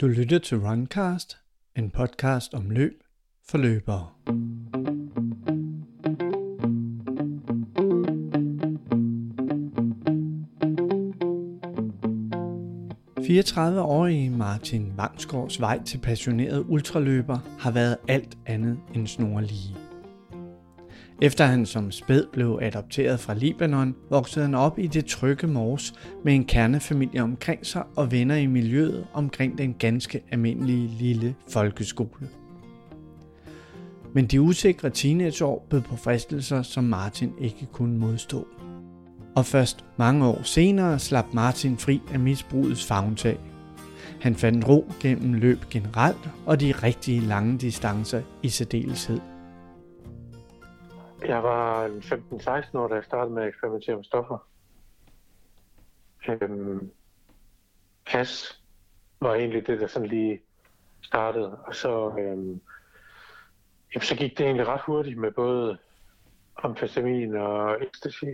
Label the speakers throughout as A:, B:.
A: Du lytter til Runcast, en podcast om løb for løbere. ...34-årige Martin Vangsgaards vej til passioneret ultraløber har været alt andet end snorlige. Efter han som spæd blev adopteret fra Libanon, voksede han op i det trygge Mors med en kernefamilie omkring sig og venner i miljøet omkring den ganske almindelige lille folkeskole. Men de usikre teenageår bød på fristelser, som Martin ikke kunne modstå. Og først mange år senere slap Martin fri af misbrugets fagntag. Han fandt ro gennem løb generelt og de rigtige lange distancer i særdeleshed.
B: Jeg var 15-16 år, da jeg startede med at eksperimentere med stoffer. Øhm, has var egentlig det, der sådan lige startede. Og så, øhm, jamen, så gik det egentlig ret hurtigt med både amfetamin og ecstasy,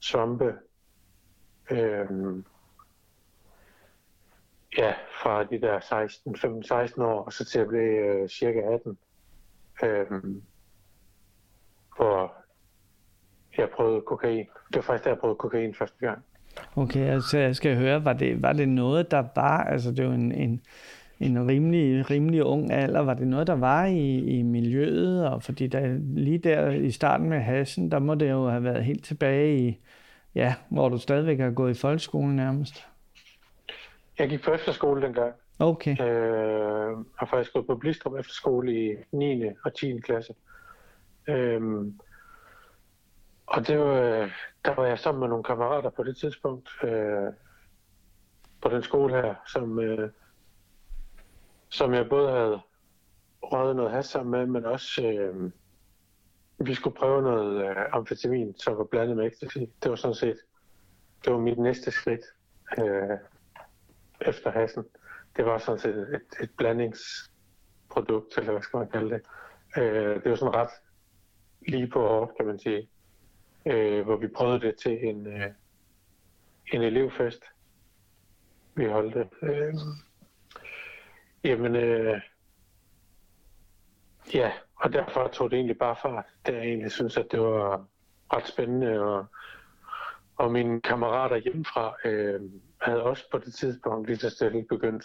B: svampe. Øhm, ja, fra de der 16, 15-16 år, og så til at blive øh, cirka 18. Øhm, hvor jeg prøvede kokain. Det var faktisk, da jeg prøvede kokain første gang.
A: Okay, altså jeg skal høre, var det, var det noget, der var, altså det var en, en, en rimelig, rimelig ung alder, var det noget, der var i, i miljøet? Og fordi der, lige der i starten med hassen, der må det jo have været helt tilbage i, ja, hvor du stadigvæk har gået i folkeskolen nærmest.
B: Jeg gik på efterskole dengang.
A: Okay.
B: Øh, har faktisk gået på Blistrup efterskole i 9. og 10. klasse. Øhm, og det var, der var jeg sammen med nogle kammerater på det tidspunkt øh, på den skole her, som, øh, som jeg både havde røget noget has sammen med, men også øh, vi skulle prøve noget øh, amfetamin, som var blandet med ecstasy. Det var sådan set det var mit næste skridt øh, efter hassen. Det var sådan set et, et blandingsprodukt, eller hvad skal man kalde det. Øh, det var sådan ret lige på hårdt, kan man sige. Øh, hvor vi prøvede det til en, øh, en elevfest, vi holdte. Øh, jamen, øh, ja, og derfor tog det egentlig bare fart. da jeg egentlig synes, at det var ret spændende, og, og mine kammerater hjemmefra øh, havde også på det tidspunkt lige så stille begyndt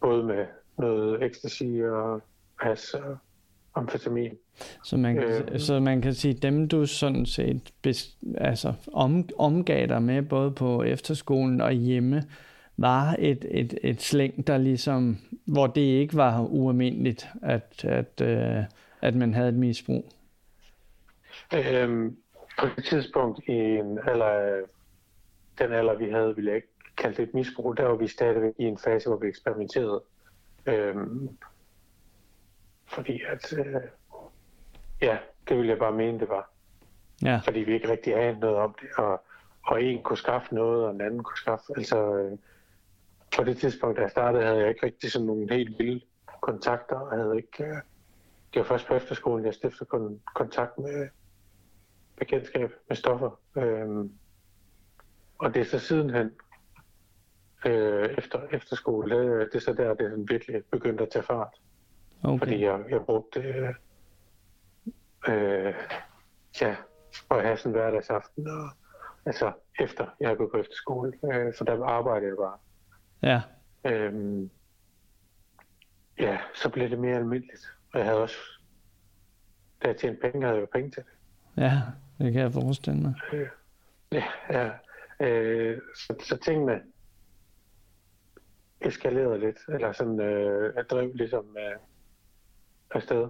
B: både med noget ecstasy og has og amfetamin.
A: Så man, kan, øh, så man kan sige, dem du sådan set bes, altså om, omgav dig med, både på efterskolen og hjemme, var et, et, et slæng, der ligesom, hvor det ikke var ualmindeligt, at, at, øh, at man havde et misbrug?
B: Øhm, på det tidspunkt i en alder, den alder, vi havde, ville jeg ikke kalde det et misbrug, der var vi stadigvæk i en fase, hvor vi eksperimenterede. Øhm, fordi at, øh, ja, det ville jeg bare mene, det var. Ja. Fordi vi ikke rigtig anede noget om det, og, og en kunne skaffe noget, og en anden kunne skaffe, altså øh, på det tidspunkt, da jeg startede, havde jeg ikke rigtig sådan nogle helt vilde kontakter, og havde ikke, øh, det var først på efterskolen, jeg stiftede kon- kontakt med bekendtskab med stoffer. Øhm, og det er så sidenhen, øh, efter efterskole, det, er så der, det er virkelig begyndt at tage fart. Okay. Fordi jeg, jeg brugte øh, øh, ja, at have sådan hverdagsaften, og, altså efter jeg havde gået på efterskole, øh, for der arbejdede jeg bare.
A: Ja.
B: Øhm, ja, så blev det mere almindeligt. Og jeg havde også, da jeg tjente penge, havde jeg jo penge til det.
A: Ja, det kan jeg forestille mig.
B: Øh, ja, ja. Øh, så, så tingene eskalerede lidt, eller sådan, øh, jeg drev ligesom øh, afsted.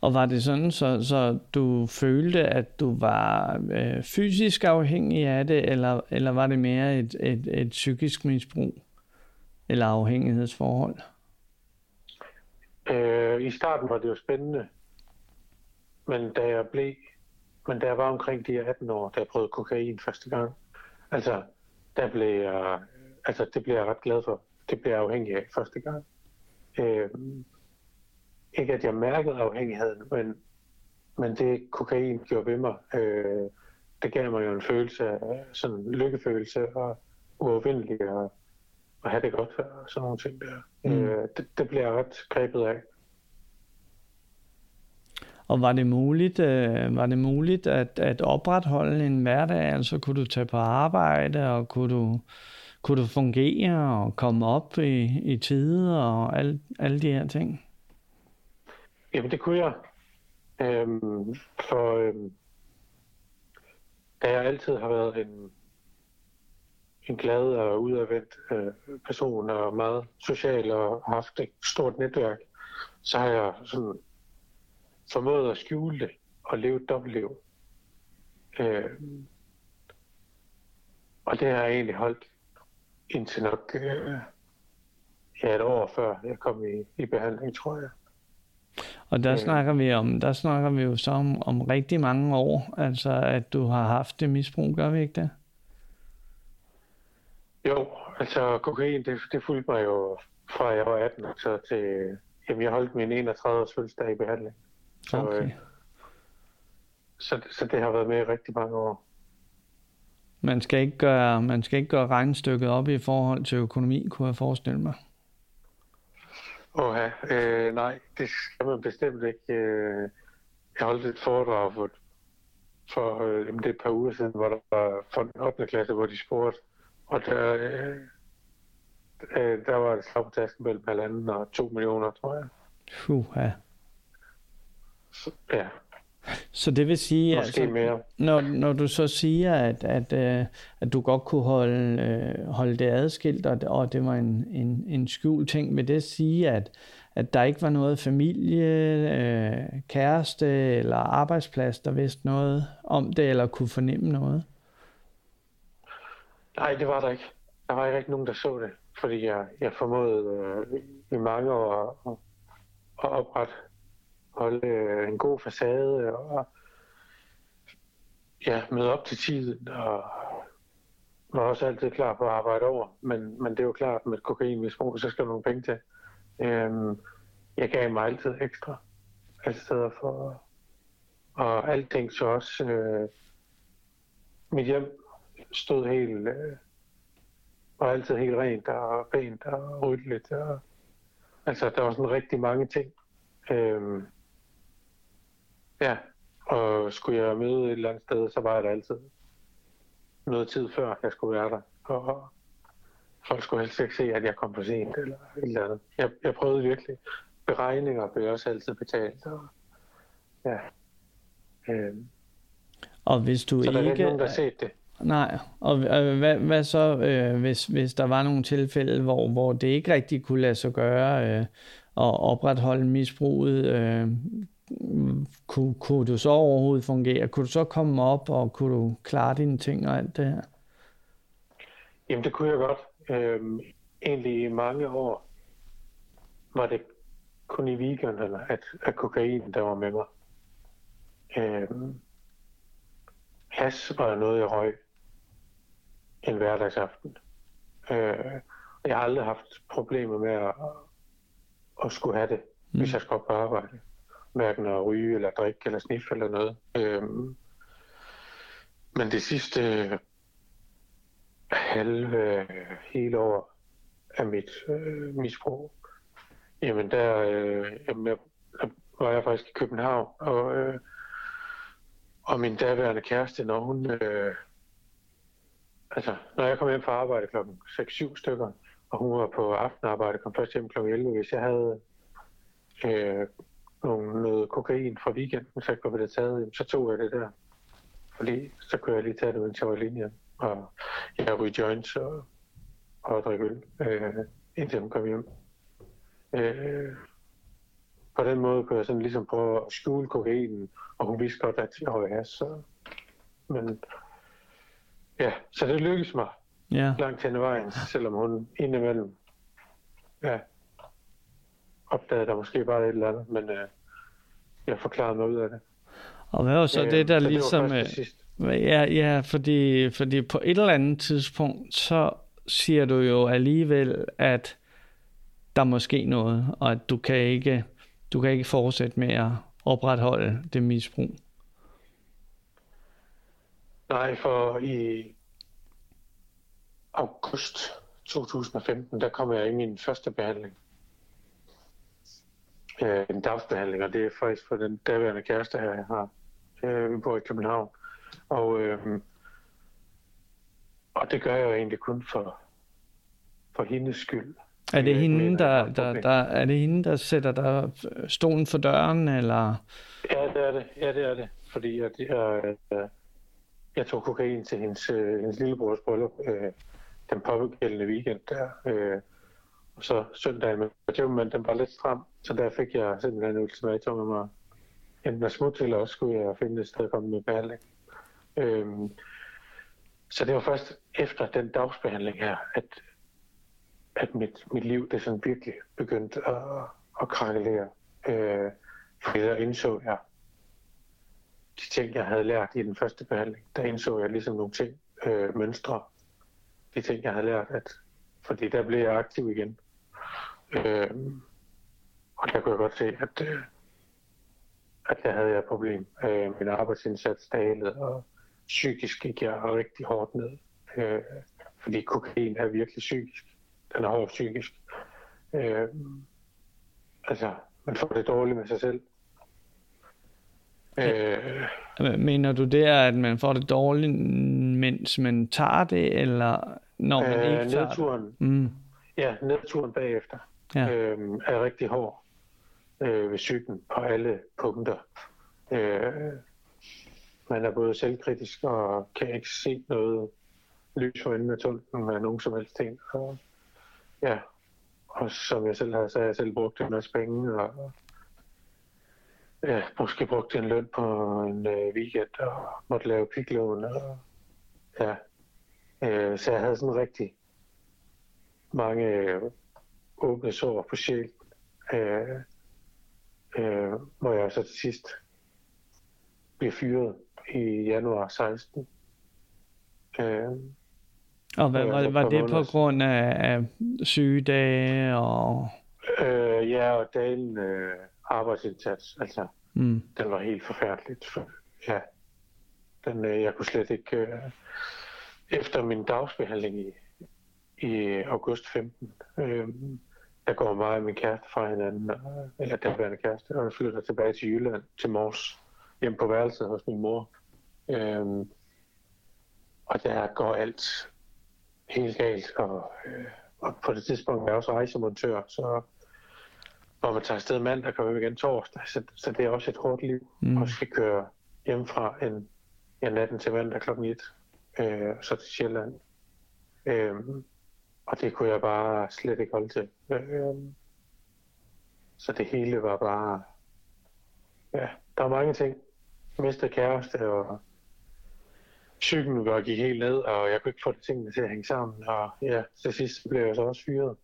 A: Og var det sådan, så, så du følte, at du var øh, fysisk afhængig af det, eller, eller var det mere et, et, et psykisk misbrug eller afhængighedsforhold?
B: Øh, I starten var det jo spændende, men da jeg blev, men da jeg var omkring de 18 år, da jeg prøvede kokain første gang, altså, der blev jeg, altså, det blev jeg ret glad for. Det blev jeg afhængig af første gang. Øh, ikke at jeg mærkede afhængigheden, men, men det kokain gjorde ved mig, øh, det gav mig jo en følelse af sådan en lykkefølelse og uovervindelig og, at have det godt og sådan nogle ting der. Mm. Øh, det, det bliver jeg ret grebet af.
A: Og var det muligt, øh, var det muligt at, at opretholde en hverdag? Altså kunne du tage på arbejde, og kunne du, kunne du fungere og komme op i, i tide og al, alle de her ting?
B: Jamen det kunne jeg. Øhm, for øhm, da jeg altid har været en, en glad og udadvendt øh, person og meget social og haft et stort netværk, så har jeg sådan formået at skjule det og leve et dobbeltliv. Øh, og det har jeg egentlig holdt indtil nok øh, ja, et år før jeg kom i, i behandling, tror jeg.
A: Og der, øh. snakker vi om, der snakker vi jo så om, om rigtig mange år, altså at du har haft det misbrug, gør vi ikke det?
B: Jo, altså kokain, det, det fulgte mig jo fra jeg var 18 så til, jamen jeg holdt min 31 års fødselsdag i behandling. Så, okay. øh, så, så det har været med i rigtig mange år.
A: Man skal ikke gøre, man skal ikke gøre regnstykket op i forhold til økonomi, kunne jeg forestille mig.
B: Åh, øh, nej, det skal man bestemt ikke. Øh, jeg holdt et foredrag for, for øh, det et par uger siden, hvor der var for den 8. klasse, hvor de spurgte, og der, øh, øh, der var det slag på tasken mellem halvanden og to millioner, tror jeg.
A: Puh, ja.
B: Så, ja.
A: Så det vil sige,
B: Måske altså, mere.
A: Når, når du så siger, at, at, øh, at du godt kunne holde, øh, holde det adskilt, og, og det var en, en, en skjult ting, vil det sige, at, at der ikke var noget familie, øh, kæreste eller arbejdsplads, der vidste noget om det, eller kunne fornemme noget?
B: Nej, det var der ikke. Der var ikke nogen, der så det, fordi jeg, jeg formåede øh, i mange år at, at oprette holde øh, en god facade og ja, møde op til tiden og var også altid klar på at arbejde over. Men, men det er jo klart, med kokainmisbrug, så skal der nogle penge til. Øhm, jeg gav mig altid ekstra Altså steder for, og alting så også, øh, mit hjem stod helt, øh, var altid helt rent og rent og ryddeligt. Og, altså, der var sådan rigtig mange ting. Øhm, Ja, og skulle jeg møde et eller andet sted, så var jeg der altid noget tid før, jeg skulle være der. Og folk skulle helst ikke se, at jeg kom for sent eller et eller andet. Jeg, jeg prøvede virkelig. Beregninger blev også altid betalt. Og, ja. Øhm.
A: Og hvis du
B: så
A: ikke...
B: der er ikke nogen, der har set det.
A: Nej, og øh, hvad, hvad så, øh, hvis, hvis der var nogle tilfælde, hvor, hvor det ikke rigtig kunne lade sig gøre øh, at opretholde misbruget, øh, kunne, kunne du så overhovedet fungere? Kunne du så komme op, og kunne du klare dine ting og alt det her?
B: Jamen, det kunne jeg godt. Øhm, egentlig i mange år var det kun i weekenderne, at, at kokain, der var med mig. Øhm, has var noget, jeg røg en hverdagsaften. Øh, jeg har aldrig haft problemer med at, at skulle have det, mm. hvis jeg skulle på arbejde hverken at ryge eller drikke eller sniffe eller noget. Øhm, men det sidste øh, halve hele år af mit øh, misbrug, jamen der, øh, jamen, jeg, der var jeg faktisk i København, og, øh, og min daværende kæreste, når hun, øh, altså når jeg kom hjem fra arbejde klokken 6-7 stykker, og hun var på aftenarbejde, kom først hjem klokken 11, hvis jeg havde øh, nogle, noget kokain fra weekenden, så jeg det taget, så tog jeg det der. Fordi så kunne jeg lige tage det, mens jeg var i linjen. Og jeg ryge joints og, og drikke øl, øh, indtil hun kom hjem. Øh, på den måde kunne jeg sådan ligesom prøve at skjule kokainen, og hun vidste godt, at jeg var has. Så. Men ja, så det lykkedes mig ja. langt hen ad vejen, selvom hun indimellem ja, opdagede, der måske bare et eller andet, men øh, jeg forklarede mig ud af det.
A: Og hvad var så øh, det, der så ligesom... Det ja, ja fordi, fordi på et eller andet tidspunkt, så siger du jo alligevel, at der måske noget, og at du kan ikke, du kan ikke fortsætte med at opretholde det misbrug.
B: Nej, for i august 2015, der kom jeg i min første behandling. Øh, en dagsbehandling, og det er faktisk for den daværende kæreste her, jeg har. Øh, vi bor i København. Og, øh, og det gør jeg jo egentlig kun for, for hendes skyld.
A: Er det, hende, der, der, der, er det hende, der sætter der stolen for døren, eller?
B: Ja, det er det. Ja, det er det. Fordi jeg, jeg, jeg tog kokain til hendes, øh, hendes lillebrors bryllup øh, den pågældende weekend der. Øh, og så søndagen med men den var lidt stram, så der fik jeg simpelthen en ultimatum om at enten at smutte, eller også skulle jeg finde et sted at komme med behandling. Øhm, så det var først efter den dagsbehandling her, at, at mit, mit liv det sådan virkelig begyndte at, at krakkelere. Øh, fordi der indså jeg de ting, jeg havde lært i den første behandling. Der indså jeg ligesom nogle ting, øh, mønstre, de ting, jeg havde lært, at, fordi der blev jeg aktiv igen. Øh, og der kunne jeg godt se, at, øh, at der havde jeg et problem. Øh, min arbejdsindsats dalede, og psykisk gik jeg rigtig hårdt ned. Øh, fordi kokain er virkelig psykisk. Den er hård psykisk. Øh, altså, man får det dårligt med sig selv.
A: Øh, Mener du det er, at man får det dårligt, mens man tager det, eller når man øh, ikke tager nedturen, det?
B: Mm. Ja, nedturen bagefter ja. øh, er rigtig hård øh, ved cyklen på alle punkter. Øh, man er både selvkritisk og kan ikke se noget lys for enden af tunnelen med nogen som helst ting. Og, ja, og som jeg selv har sagt, jeg selv brugt en masse penge, og ja, måske brugt en løn på en øh, weekend, og måtte lave piklån, og ja. Øh, så jeg havde sådan rigtig mange øh, åbne sår på sjæl, øh, øh, hvor jeg så til sidst blev fyret i januar 16. Øh,
A: og hvad var, var det på grund af, af sygedage og...
B: Øh, ja, og dagen øh, arbejdsindsats, altså mm. den var helt forfærdeligt. For, ja, den, øh, jeg kunne slet ikke... Øh, efter min dagsbehandling i, i august 15, øh, der går mig og min kæreste fra hinanden, eller den kæreste, og flytter tilbage til Jylland, til Mors, hjem på værelset hos min mor. Øh, og der går alt helt galt, og, øh, og på det tidspunkt er jeg også rejsemontør, så hvor man tager afsted mandag og kommer igen torsdag, så, så det er også et hårdt liv, mm. og skal køre hjemmefra en, en natten til mandag klokken 1, øh, så til Sjælland. Øh, og det kunne jeg bare slet ikke holde til. Øh, så det hele var bare... Ja, der var mange ting. Mistede kæreste, og psyken var gik helt ned, og jeg kunne ikke få det tingene til at hænge sammen. Og ja, til sidst blev jeg så også fyret.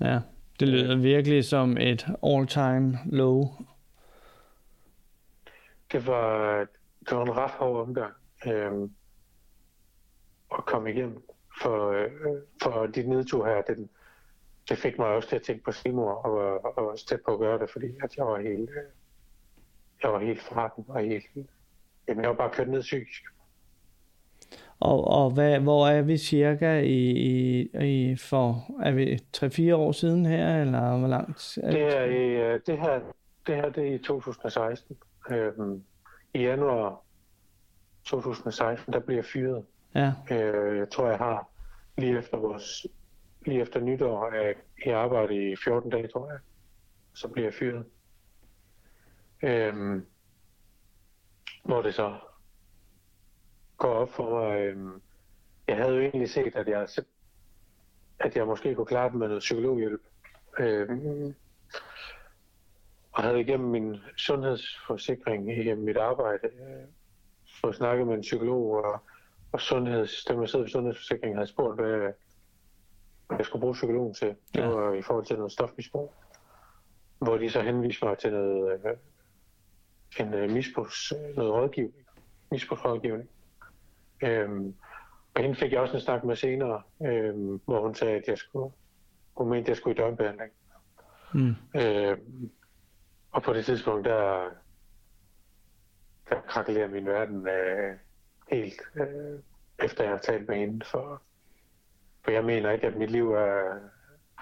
A: Ja, det lyder virkelig som et all-time low.
B: Det var, det var en ret hård omgang øh, at komme igennem. For, øh, for dit nedtur her, det, det fik mig også til at tænke på Simor, og, og, og også tæt på at gøre det, fordi at jeg var helt, øh, jeg var helt fra den, og helt, jamen jeg var bare kørt ned psykisk.
A: Og, og hvad, hvor er vi cirka i, i, i for, er vi 3-4 år siden her, eller hvor langt?
B: Er det, er i, øh, det, her, det her det er i 2016. Øhm, I januar 2016, der bliver jeg fyret. Ja. Øh, jeg tror, jeg har lige efter vores lige efter nytår at jeg arbejder i 14 dage, tror jeg. Så bliver jeg fyret. Øhm, hvor det så går op for mig. Øhm, jeg havde jo egentlig set, at jeg, at jeg måske kunne klare det med noget psykologhjælp. Øhm, og havde igennem min sundhedsforsikring i øh, mit arbejde øh, fået snakket med en psykolog og, og sundheds, dem jeg sidder i sundhedsforsikringen havde spurgt, hvad, hvad jeg skulle bruge psykologen til. Det ja. var i forhold til noget stofmisbrug. Hvor de så henviste mig til noget, øh, en øh, misbrugs, noget rådgivning, misbrugsrådgivning. Øhm, og hende fik jeg også en snak med senere, øhm, hvor hun sagde, at jeg skulle, hun mente, at jeg skulle i døgnbehandling. Mm. Øhm, og på det tidspunkt, der, der krakelerer min verden øh, helt, øh, efter jeg har talt med hende for, For jeg mener ikke, at mit liv er,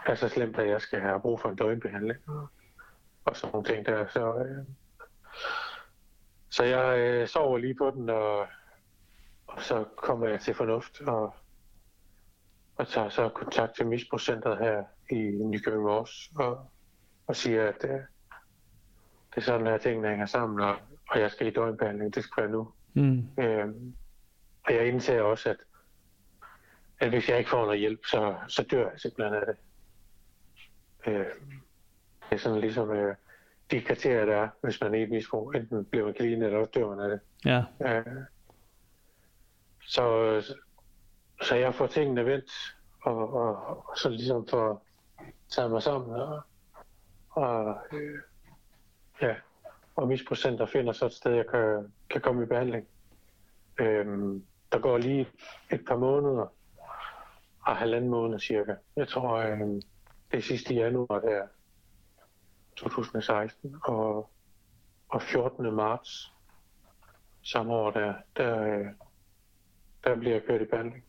B: er så slemt, at jeg skal have brug for en døgnbehandling. Og sådan nogle ting der. Så, øh, så jeg øh, sover lige på den, og, og så kommer jeg til fornuft, og, og tager så kontakt til misbrugscentret her i Nykøbing Mors, og, og siger, at øh, det er sådan her tingene hænger sammen, og, og jeg skal i døgnbehandling, det skal være nu.
A: Mm.
B: Øh, og jeg indser også, at, at hvis jeg ikke får noget hjælp, så, så dør jeg simpelthen af det. Øh, det er sådan ligesom øh, de kriterier, der er, hvis man er i et misbrug. Enten bliver man clean, eller også dør man af det.
A: Ja.
B: Øh, så, så jeg får tingene vendt, og, og, og så ligesom får taget mig sammen, og, og øh, ja, og misprocenter finder så et sted, jeg kan, kan komme i behandling. Øhm, der går lige et par måneder, og halvanden måned cirka. Jeg tror, øhm, det er sidste januar der, 2016, og, og 14. marts samme år der, der, der bliver jeg kørt i behandling.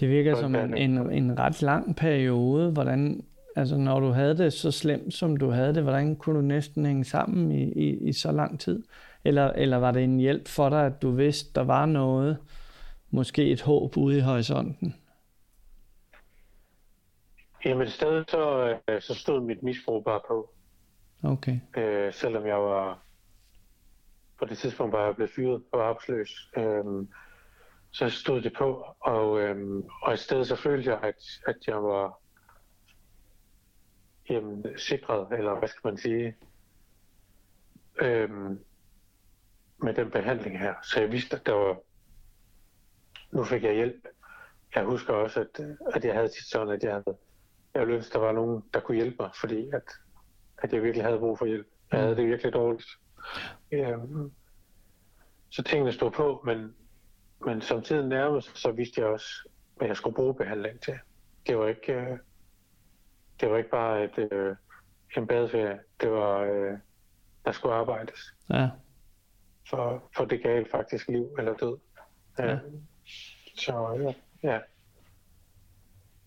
A: Det virker som en, en, en ret lang periode. Hvordan, altså når du havde det så slemt, som du havde det, hvordan kunne du næsten hænge sammen i, i, i så lang tid? Eller, eller var det en hjælp for dig, at du vidste, der var noget, måske et håb ude i horisonten?
B: Jamen stedet så, øh, så stod mit misbrug bare på.
A: Okay.
B: øh, selvom jeg var på det tidspunkt var jeg blevet fyret og var arbejdsløs. Øhm, så stod det på, og, øhm, og i stedet så følte jeg, at, at jeg var jamen, sikret, eller hvad skal man sige, øhm, med den behandling her. Så jeg vidste, at der var, nu fik jeg hjælp. Jeg husker også, at, at jeg havde tit sådan, at jeg havde, jeg ville ønske, at der var nogen, der kunne hjælpe mig, fordi at, at jeg virkelig havde brug for hjælp. Jeg havde det virkelig dårligt. Øhm, så tingene stod på, men, men som tiden nærmede sig, så vidste jeg også, hvad jeg skulle bruge behandling til. Det var ikke, øh, det var ikke bare et, øh, en badeferie. Det var, øh, der skulle arbejdes.
A: Ja.
B: For, for det gav faktisk liv eller død.
A: Ja.
B: Øh, så ja, ja.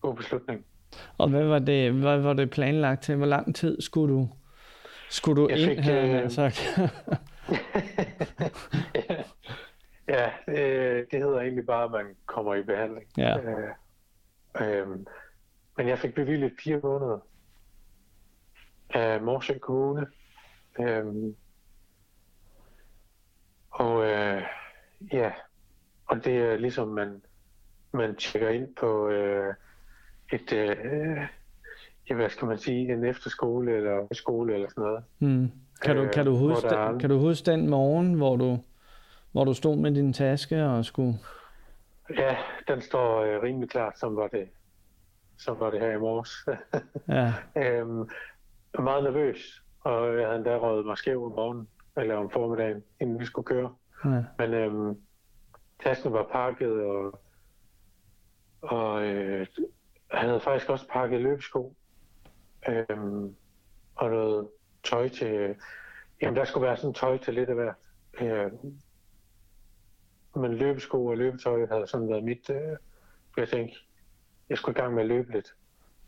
B: God beslutning.
A: Og hvad var det, hvad var det planlagt til? Hvor lang tid skulle du, skulle du
B: Jeg
A: ind,
B: fik,
A: havde
B: øh,
A: sagt?
B: ja, ja øh, det hedder egentlig bare, at man kommer i behandling.
A: Ja.
B: Øh, øh, men jeg fik bevilget fire måneder af Morsø Kommune. Øh, og øh, ja, og det er ligesom, man, man tjekker ind på øh, et, øh, ja, hvad skal man sige, en efterskole eller skole eller sådan noget.
A: Hmm. Kan, du,
B: Øh,
A: kan, du huske,
B: der er-
A: den, kan du huske den morgen, hvor du, hvor du stod med din taske og skulle...
B: Ja, den står øh, rimelig klart, som var det, som var det her i morges.
A: Ja,
B: øhm, meget nervøs, og jeg havde endda røget mig skæv om morgenen, eller om formiddagen, inden vi skulle køre.
A: ja.
B: Men øhm, tasken var pakket, og, og øh, jeg havde faktisk også pakket løbesko. Øhm, og noget tøj til... Jamen, der skulle være sådan tøj til lidt af hvert. Øh, men løbesko og løbetøj havde sådan været mit... Øh, jeg tænkte, jeg skulle i gang med at løbe lidt.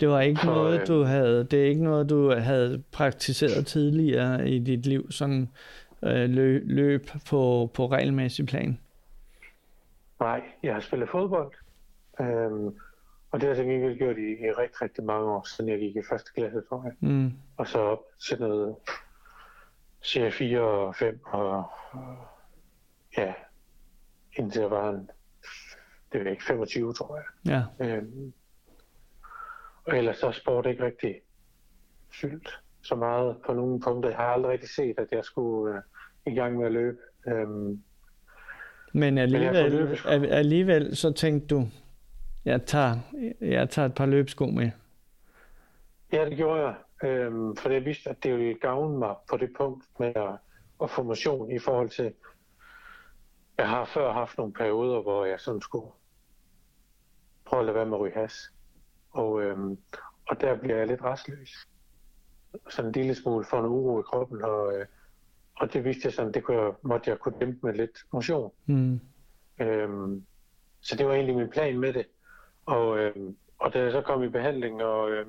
A: Det var ikke
B: Så,
A: noget,
B: øh,
A: du havde, det er ikke noget, du havde praktiseret tidligere i dit liv, sådan øh, løb, løb på, på regelmæssig plan.
B: Nej, jeg har spillet fodbold. Øhm, og det har jeg gengæld gjort i, i rigtig, rigtig mange år, siden jeg gik i første klasse, tror jeg.
A: Mm.
B: Og så op til noget serie 4 og 5, og, og ja, indtil jeg var en, det ved jeg ikke, 25, tror jeg.
A: Ja,
B: Øhm, og ellers så er sport ikke rigtig fyldt så meget på nogle punkter. Jeg har aldrig rigtig set, at jeg skulle øh, i gang med at løbe. Øhm,
A: men alligevel, al- alligevel så tænkte du, jeg tager, jeg tager et par løbsko med.
B: Ja, det gjorde jeg. Øhm, for jeg vidste, at det ville gavne mig på det punkt med at, at få motion i forhold til... Jeg har før haft nogle perioder, hvor jeg sådan skulle prøve at lade være med at ryge has. Og, øhm, og der bliver jeg lidt restløs. Sådan en lille smule for en uro i kroppen. Og, øh, og det vidste jeg sådan, det kunne jeg, måtte jeg kunne dæmpe med lidt motion.
A: Mm.
B: Øhm, så det var egentlig min plan med det. Og, øhm, og da jeg så kom i behandling, og øh,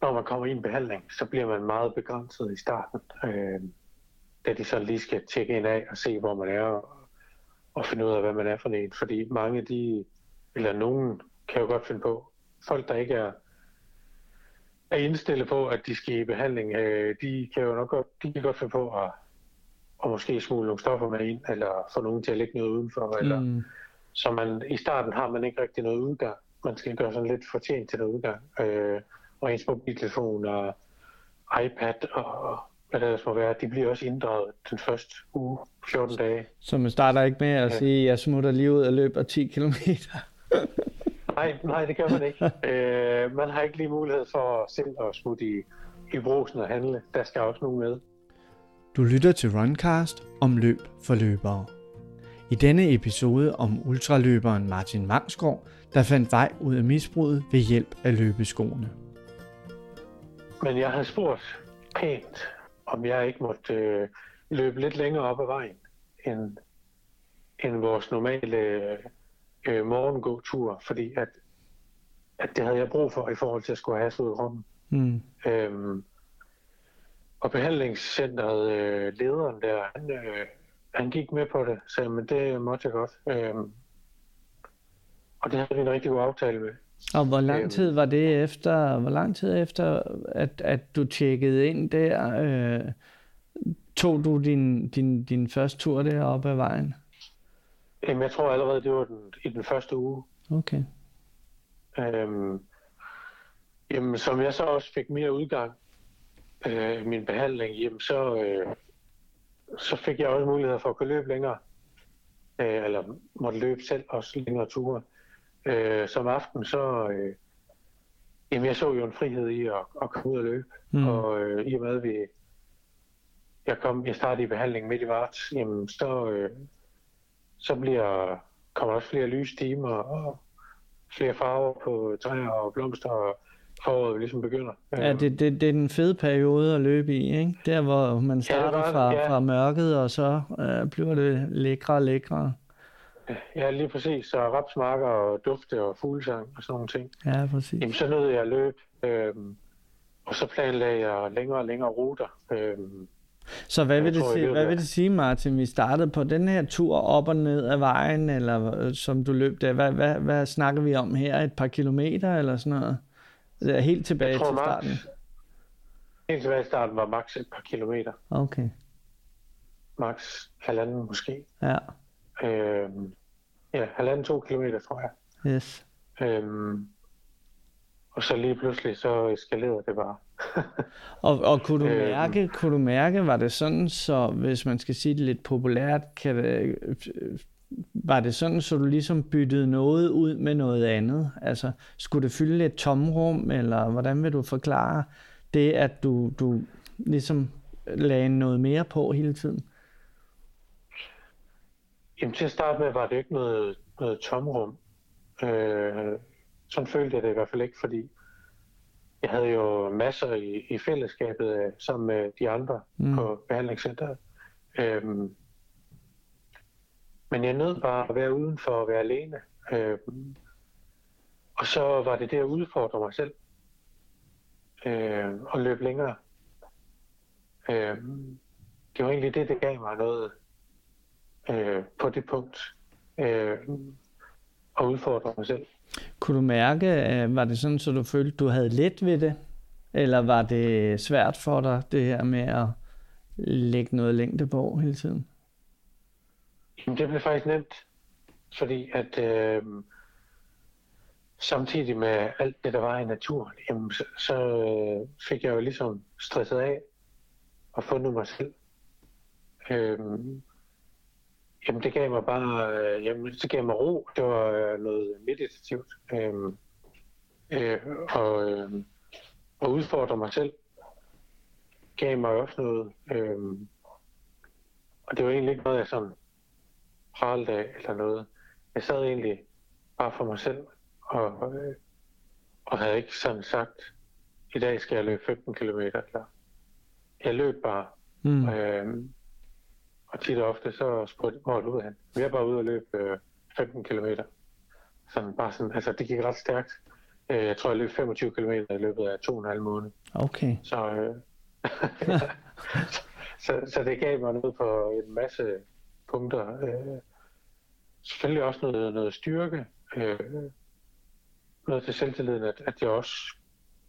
B: når man kommer i en behandling, så bliver man meget begrænset i starten. Øh, da de så lige skal tjekke ind af og se, hvor man er, og finde ud af, hvad man er for en. Fordi mange, de, eller nogen, kan jo godt finde på, folk, der ikke er, er indstillet på, at de skal i behandling, øh, de kan jo nok godt, de kan godt finde på at, at måske smule nogle stoffer med ind, eller få nogen til at lægge noget udenfor, mm. eller så man, i starten har man ikke rigtig noget udgang. Man skal gøre sådan lidt fortjent til noget udgang. Øh, og ens mobiltelefon og iPad og hvad det må være, de bliver også inddraget den første uge, 14 dage.
A: Så man starter ikke med at ja. sige, at jeg smutter lige ud og løber 10 km?
B: nej, nej, det gør man ikke. øh, man har ikke lige mulighed for selv at smutte i, i brosen og handle. Der skal også nogen med.
A: Du lytter til Runcast om løb for løbere. I denne episode om ultraløberen Martin Mangsgaard, der fandt vej ud af misbruget ved hjælp af løbeskoene.
B: Men jeg har spurgt pænt, om jeg ikke måtte øh, løbe lidt længere op ad vejen end, end vores normale øh, morgengåtur, fordi at, at det havde jeg brug for i forhold til at skulle have ud i rummet. Mm. Øhm, og behandlingscenteret, øh, lederen der, han, øh, han gik med på det, så men det måtte jeg godt. Øhm, og det havde vi en rigtig god aftale med.
A: Og hvor lang øhm. tid var det efter, hvor lang tid efter, at, at du tjekkede ind der, øh, tog du din, din, din første tur deroppe ad vejen?
B: Jamen, jeg tror allerede, det var den, i den første uge.
A: Okay.
B: Øhm, jamen, som jeg så også fik mere udgang øh, min behandling, jamen, så, øh, så fik jeg også mulighed for at kunne løbe længere. Øh, eller måtte løbe selv også længere ture øh, som aften, så... Øh, jamen, jeg så jo en frihed i at, at komme ud og løbe. Mm. Og øh, i og med, at vi, jeg, kom, jeg startede i behandling midt i marts, jamen, så, øh, så bliver, kommer også flere lystimer og flere farver på træer og blomster, og foråret ligesom begynder.
A: Ja, det, det, det er den fede periode at løbe i, ikke? Der, hvor man starter ja, fra, ja. fra mørket, og så øh, bliver det lækre og lækre.
B: Ja, lige præcis. Så rapsmarker og dufte og fuglesang og sådan nogle ting.
A: Ja, præcis.
B: Jamen, så nød jeg at løbe, øhm, og så planlagde jeg længere og længere ruter. Øhm,
A: så hvad vil, det tror, sige, hvad vil det sige, Martin? Vi startede på den her tur op og ned af vejen, eller øh, som du løb der. Hvad, hvad, hvad snakker vi om her? Et par kilometer eller sådan noget? Det er helt tilbage tror, til starten. Max,
B: helt tilbage til starten var maks et par kilometer.
A: Okay.
B: Max halvanden måske.
A: Ja.
B: Øhm, ja, halvanden to kilometer, tror jeg.
A: Yes.
B: Øhm, og så lige pludselig, så eskalerede det bare.
A: og, og kunne du øhm. mærke, øhm, kunne du mærke, var det sådan, så hvis man skal sige det lidt populært, kan det, var det sådan, så du ligesom byttede noget ud med noget andet? Altså, skulle det fylde et tomrum, eller hvordan vil du forklare det, at du, du ligesom lagde noget mere på hele tiden?
B: Jamen til at starte med var det ikke noget, noget tomrum. Øh, sådan følte jeg det i hvert fald ikke, fordi jeg havde jo masser i, i fællesskabet øh, sammen med de andre mm. på behandlingscenteret. Øh, men jeg nød bare at være uden for at være alene. Øh, og så var det det at udfordre mig selv. Øh, og løbe længere. Øh, det var egentlig det, det gav mig noget øh, på det punkt øh, og udfordre mig selv.
A: Kunne du mærke, øh, var det sådan, så du følte, du havde let ved det? Eller var det svært for dig, det her med at lægge noget længde på hele tiden?
B: Jamen, det blev faktisk nemt, fordi at øh, samtidig med alt det, der var i naturen, jamen, så, så øh, fik jeg jo ligesom stresset af og fundet mig selv. Øh, Jamen det gav mig bare, øh, jamen, det gav mig ro. Det var øh, noget meditativt. Øh, øh, og, øh, og udfordre mig selv gav mig også noget. Øh, og det var egentlig ikke noget, jeg sådan pralte af eller noget. Jeg sad egentlig bare for mig selv og, øh, og havde ikke sådan sagt, i dag skal jeg løbe 15 km. Eller, jeg løb bare. Mm. Øh, og tit og ofte så spurgte hvor du ud hen? Vi er bare ude og løbe øh, 15 km. Sådan bare sådan, altså det gik ret stærkt. Øh, jeg tror, jeg løb 25 km i løbet af to og en halv måned.
A: Okay.
B: Så, øh, så, så det gav mig noget på en masse punkter. Øh, selvfølgelig også noget, noget styrke. Øh, noget til selvtilliden, at, at jeg også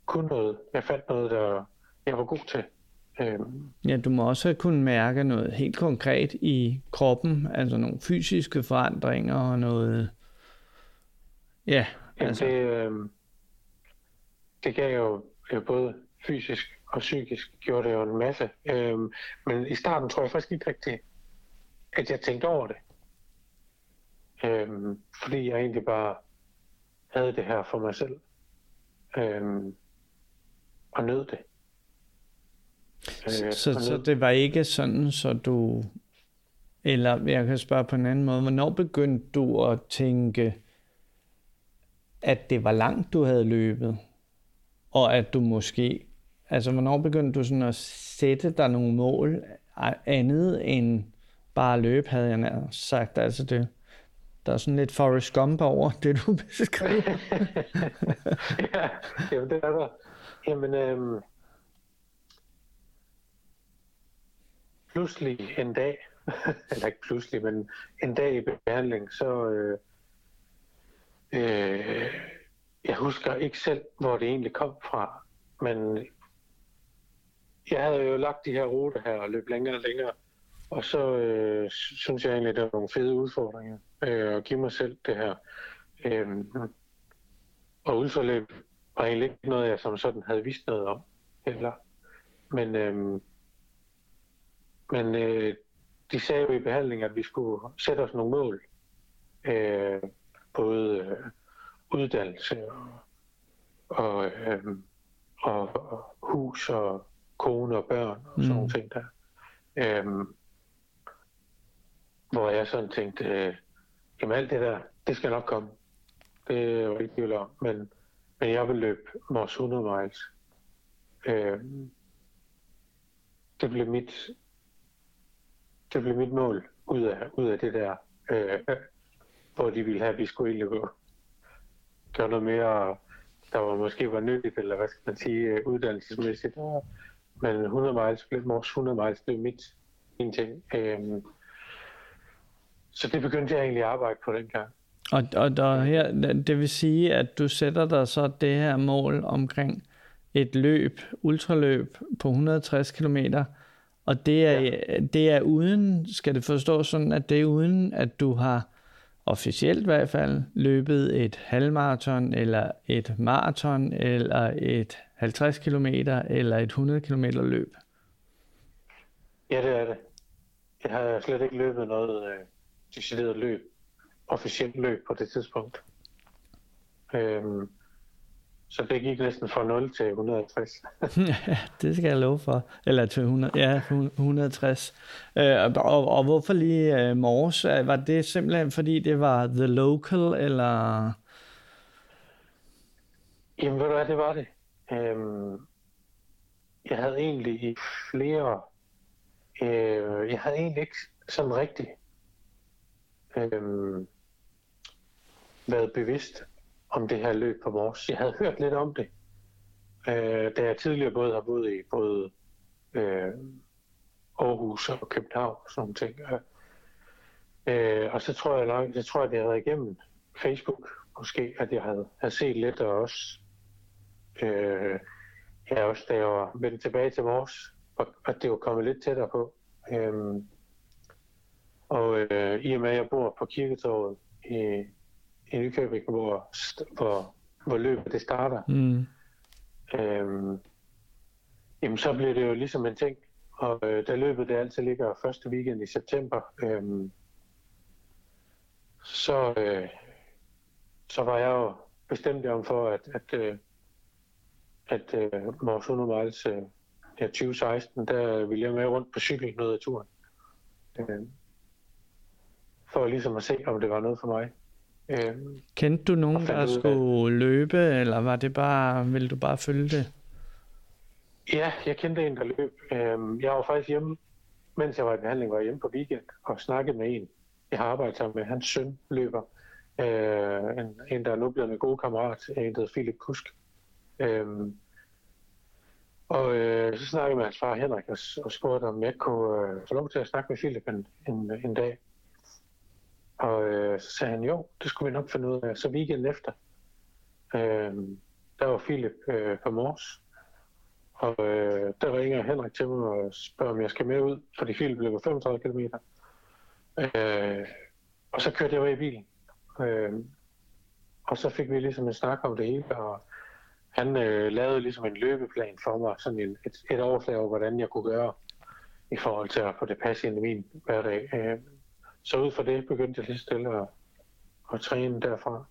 B: kunne noget. Jeg fandt noget, der jeg var god til. Øh,
A: Ja, du må også kunne mærke noget helt konkret i kroppen, altså nogle fysiske forandringer og noget... Ja,
B: Jamen,
A: altså...
B: det, øh, det gav jo, jo både fysisk og psykisk gjorde det jo en masse. Øh, men i starten tror jeg faktisk ikke rigtigt, at jeg tænkte over det. Øh, fordi jeg egentlig bare havde det her for mig selv. Øh, og nød det. Øh,
A: Så, så det var ikke sådan, så du... Eller jeg kan spørge på en anden måde. Hvornår begyndte du at tænke, at det var langt, du havde løbet? Og at du måske... Altså, hvornår begyndte du sådan at sætte dig nogle mål andet end bare at løbe, havde jeg nær sagt. Altså, det, der er sådan lidt Forrest Gump over det, du beskriver.
B: ja, jamen det er der. Jamen, øhm, pludselig en dag, eller ikke pludselig, men en dag i behandling, så øh, øh, jeg husker ikke selv, hvor det egentlig kom fra, men jeg havde jo lagt de her ruter her og løb længere og længere, og så øh, synes jeg egentlig, det var nogle fede udfordringer øh, at give mig selv det her. Øh, og udforløb var egentlig ikke noget, jeg som sådan havde vidst noget om heller. Men, øh, men øh, de sagde jo i behandling, at vi skulle sætte os nogle mål. Øh, både øh, uddannelse og, og, øh, og, og hus og kone og børn og sådan
A: Mm.
B: nogle ting der. Øhm, hvor jeg sådan tænkte, øh, jamen alt det der, det skal nok komme. Det er jo ikke tvivl om. Men, men jeg vil løbe Mors 100 miles. Øh, det blev mit det blev mit mål ud af, ud af det der, øh, øh hvor de ville have, at vi skulle egentlig gå gøre noget mere, der var måske var nyttigt, eller hvad skal man sige, øh, uddannelsesmæssigt. Men 100 miles, blev Mors 100 miles, det er mit, min ting. Øh, så det begyndte jeg egentlig at arbejde på dengang.
A: Og, og der her, det vil sige, at du sætter dig så det her mål omkring et løb, ultraløb på 160 km, og det er, ja. det er uden, skal det forstås sådan, at det er uden, at du har officielt i hvert fald løbet et halvmarathon, eller et maraton, eller et 50 km, eller et 100 km løb.
B: Ja, det er det. Jeg har slet ikke løbet noget øh, decideret løb, officielt løb på det tidspunkt. Øhm, så det gik næsten fra 0 til 160.
A: ja, det skal jeg love for. Eller til 100, ja, 160. Øh, og, og hvorfor lige øh, Mors? Var det simpelthen fordi det var the local, eller...
B: Jamen ved du hvad, det var det. Øhm, jeg havde egentlig i flere... Øh, jeg havde egentlig ikke sådan rigtig øh, været bevidst om det her løb på Mors. Jeg havde hørt lidt om det, øh, da jeg tidligere både har boet i både øh, Aarhus og København og sådan nogle ting. Øh, og så tror jeg nok, jeg tror, at jeg havde igennem Facebook måske, at jeg havde, havde set lidt og også øh, ja, også da jeg var vendt tilbage til Mors, og at det var kommet lidt tættere på. Øh, og øh, i og med, at jeg bor på Kirketorvet i, i Nykøbing, hvor, hvor, hvor løbet det starter,
A: Mm.
B: øhm, jamen så bliver det jo ligesom en ting. Og øh, da løbet det altid ligger første weekend i september, øhm, så, øh, så var jeg jo bestemt om for, at, at, øh, at øh, Mors 100 miles øh, ja, 2016, der ville jeg med rundt på cykel noget af turen. Øh, for ligesom at se, om det var noget for mig. Øh,
A: Kendte du nogen, der
B: ud af-
A: skulle løbe, eller var det bare, ville du bare følge det?
B: Ja, jeg kendte en, der løb. Øhm, jeg var faktisk hjemme, mens jeg var i behandling, var jeg hjemme på weekend og snakkede med en. Jeg har arbejdet sammen med, hans søn løber. Øh, en, en, der er nu blevet en god kammerat, en, der hedder Philip Kusk. Øh, og øh, så snakkede jeg med hans far Henrik og, og spurgte, om jeg kunne øh, få lov til at snakke med Philip en, en, en dag. Og øh, så sagde han, jo, det skulle vi nok finde ud af. Så weekenden efter, øh, der var Philip øh, på Mors. Og øh, der ringer Henrik til mig og spørger, om jeg skal med ud, fordi Philip løber 35 km. Øh, og så kørte jeg med i bilen. Øh, og så fik vi ligesom en snak om det hele, og han øh, lavede ligesom en løbeplan for mig, sådan en, et, et overslag over, hvordan jeg kunne gøre i forhold til at få det passe ind i min hverdag. Øh, så ud fra det begyndte jeg lige stille at, at træne derfra.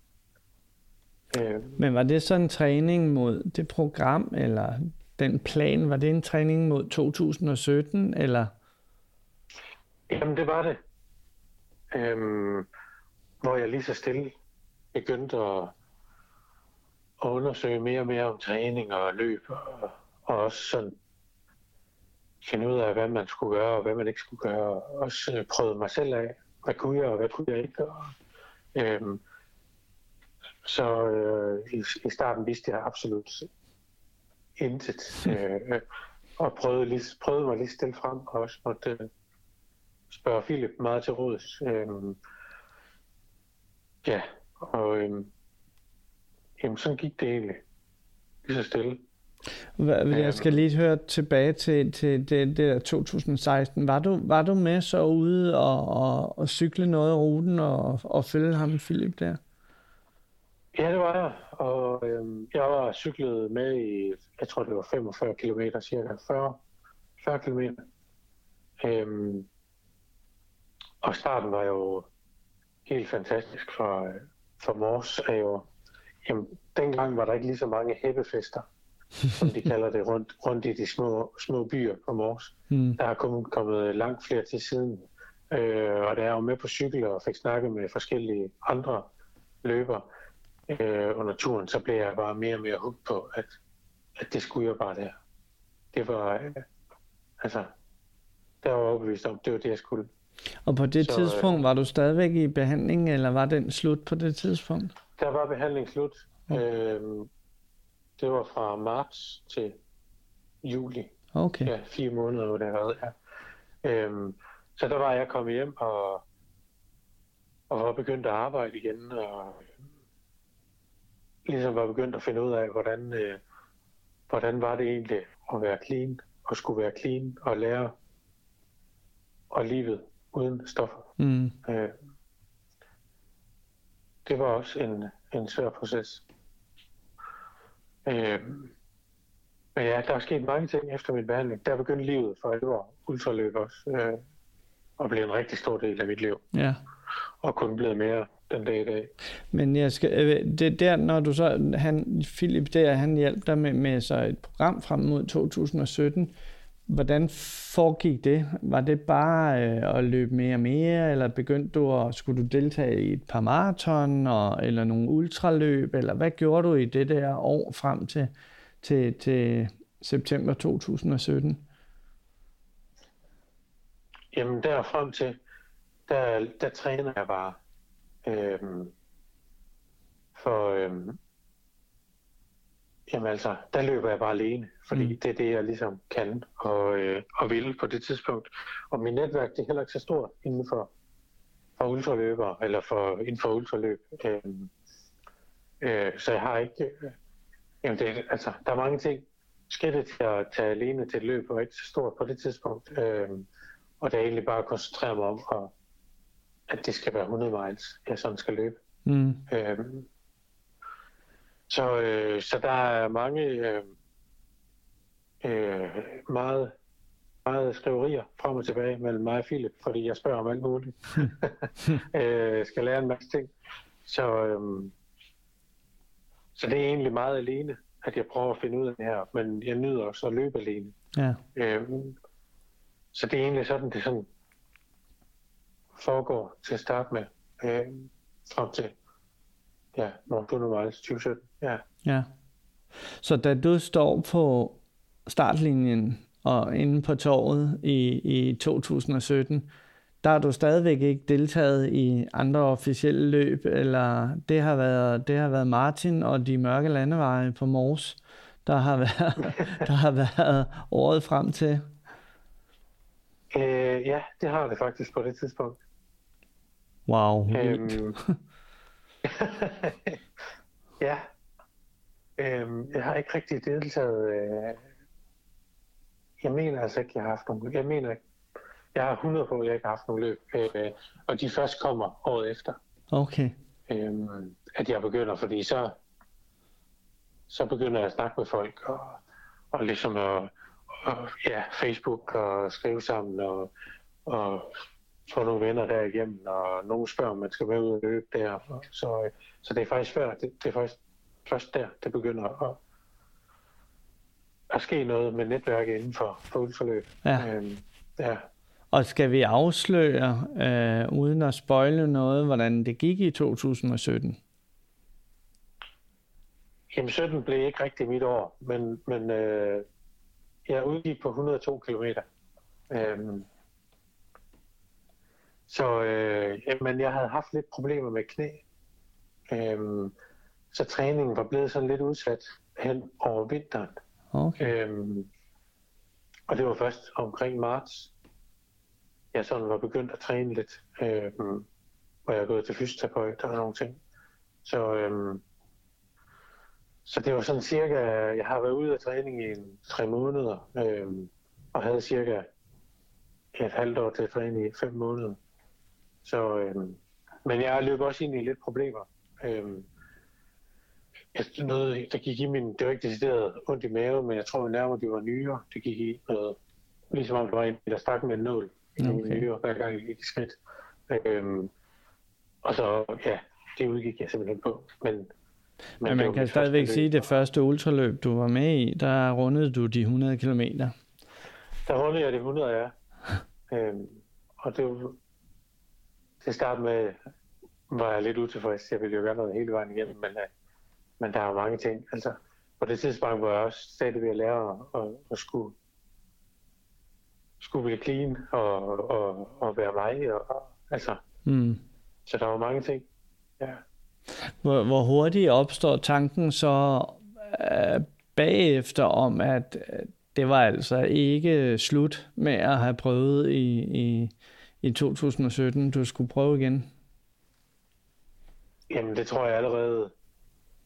A: Øh, Men var det sådan en træning mod det program, eller den plan, var det en træning mod 2017, eller?
B: Jamen, det var det. Øhm, hvor jeg lige så stille begyndte at, at undersøge mere og mere om træning og løb, og, og også sådan finde ud af, hvad man skulle gøre, og hvad man ikke skulle gøre, og også prøvede mig selv af, hvad kunne jeg, og hvad kunne jeg ikke gøre. Øhm, så øh, i, i starten vidste jeg absolut intet, øh, og prøvede, lige, prøvede mig lige stille frem, og også måtte øh, spørge Philip meget til råds. Øh, ja, og øh, jamen, sådan gik det egentlig, lige så stille.
A: Jeg skal lige høre tilbage til, til det, det der 2016. Var du, var du med så ude og, og, og cykle noget af ruten og, og følge ham, Philip, der?
B: Ja, det var jeg. Og øhm, jeg var cyklet med i, jeg tror det var 45 km, cirka 40, 40 km. Øhm, og starten var jo helt fantastisk for, for Mors. Er jo, jamen, dengang var der ikke lige så mange hæppefester, som de kalder det, rundt, rundt i de små, små byer på Mors. Mm. Der er kommet, kommet langt flere til siden. Øh, og der er jo med på cykel og fik snakket med forskellige andre løbere øh, under turen, så blev jeg bare mere og mere hugt på, at, at det skulle jeg bare der. Det var, øh, altså, der var overbevist om, det var det, jeg skulle.
A: Og på det så, tidspunkt, øh, var du stadigvæk i behandling, eller var den slut på det tidspunkt?
B: Der var behandling slut. Ja. Øh, det var fra marts til juli.
A: Okay.
B: Ja, fire måneder, hvor det har været, ja. Øhm, så der var jeg kommet hjem og, og var begyndt at arbejde igen, og ligesom var begyndt at finde ud af, hvordan, øh, hvordan var det egentlig at være clean, og skulle være clean, og lære og livet uden stoffer. Mm. Øh, det var også en, en svær proces. Øh, men ja, der er sket mange ting efter min behandling. Der begyndte livet for alvor, ultraløb også, øh, og blev en rigtig stor del af mit liv.
A: Ja.
B: Og kun blevet mere den dag i dag.
A: Men jeg skal, øh, det der, når du så, han, Philip der, han hjalp dig med, med så et program frem mod 2017. Hvordan foregik det? Var det bare øh, at løbe mere og mere, eller begyndte du at, skulle du deltage i et par maraton, og, eller nogle ultraløb, eller hvad gjorde du i det der år frem til, til, til september 2017?
B: Jamen der frem til, der, der træner jeg bare. Øhm, for øhm, jamen altså, der løber jeg bare alene, fordi mm. det er det, jeg ligesom kan og, øh, og vil på det tidspunkt. Og mit netværk, det er heller ikke så stort inden for, for ultraløbere, eller for, inden for ultraløb. Øhm, øh, så jeg har ikke... Øh, jamen det, altså, der er mange ting. Skridtet til at tage alene til et løb var ikke så stort på det tidspunkt. Øhm, og det er egentlig bare at koncentrere mig om at at det skal være 100 miles, jeg sådan skal løbe. Mm. Øhm, så, øh, så der er mange øh, øh, meget, meget skriverier frem og tilbage mellem mig og Philip, fordi jeg spørger om alt muligt. øh, skal lære en masse ting. Så, øh, så det er egentlig meget alene, at jeg prøver at finde ud af det her, men jeg nyder også at løbe alene.
A: Ja.
B: Øh, så det er egentlig sådan, det sådan foregår til at starte med, øh, frem til ja, Nordbund Miles 2017. Ja.
A: ja. Så da du står på startlinjen og inde på torvet i, i 2017, der har du stadigvæk ikke deltaget i andre officielle løb, eller det har været, det har været Martin og de mørke landeveje på Mors, der har været, der har været året frem til?
B: Øh, ja, det har det faktisk på det tidspunkt.
A: Wow. Øhm,
B: ja. Øhm, jeg har ikke rigtig deltaget. Øh, jeg mener altså ikke, jeg har haft nogen. Jeg mener. Jeg har 100 på, at jeg ikke har haft nogen løb. Øh, og de først kommer året efter.
A: Okay.
B: Øhm, at jeg begynder, fordi så, så begynder jeg at snakke med folk og, og ligesom at, og, ja, Facebook og skrive sammen og, og få nogle venner der igennem, og nogen spørger, om man skal med ud og løbe der. Så, så det er faktisk før, det, det er faktisk først der, det begynder at, at ske noget med netværket inden for, for udforløb.
A: Ja. Øhm, ja. Og skal vi afsløre, øh, uden at spoile noget, hvordan det gik i 2017?
B: Jamen 17 blev ikke rigtig mit år, men, men øh, jeg udgik på 102 km. Øhm, så øh, jamen, jeg havde haft lidt problemer med knæ. Øhm, så træningen var blevet sådan lidt udsat hen over vinteren.
A: Okay. Øhm,
B: og det var først omkring marts, jeg sådan var begyndt at træne lidt. Øhm, hvor jeg er gået til fysioterapeut og nogle ting. Så, øhm, så det var sådan cirka, jeg har været ude af træning i en, tre måneder, øhm, og havde cirka et halvt år til at træne i fem måneder. Så, øhm, men jeg løb også ind i lidt problemer. Øhm, noget, der gik i min, det var ikke decideret ondt i maven, men jeg tror nærmere, det var nyere. Det gik i noget, ligesom om det var en, der stak med en nål i okay. mine nyere, hver gang i skridt. Øhm, og så, ja, det udgik jeg simpelthen på. Men, men,
A: men man kan stadigvæk sige, at det første ultraløb, du var med i, der rundede du de 100 km.
B: Der rundede jeg de 100, ja. øhm, og det var, til start med var jeg lidt utilfreds. Jeg ville jo gøre noget hele vejen igennem, men, uh, men der er jo mange ting. Altså, på det tidspunkt var jeg også stadig ved at lære at, at, at skulle, skulle blive clean og, og, og være mig. Og, og, altså,
A: mm.
B: Så der var mange ting. Ja.
A: Hvor, hvor hurtigt opstår tanken så uh, bagefter om, at det var altså ikke slut med at have prøvet i, i, i 2017, du skulle prøve igen?
B: Jamen, det tror jeg allerede,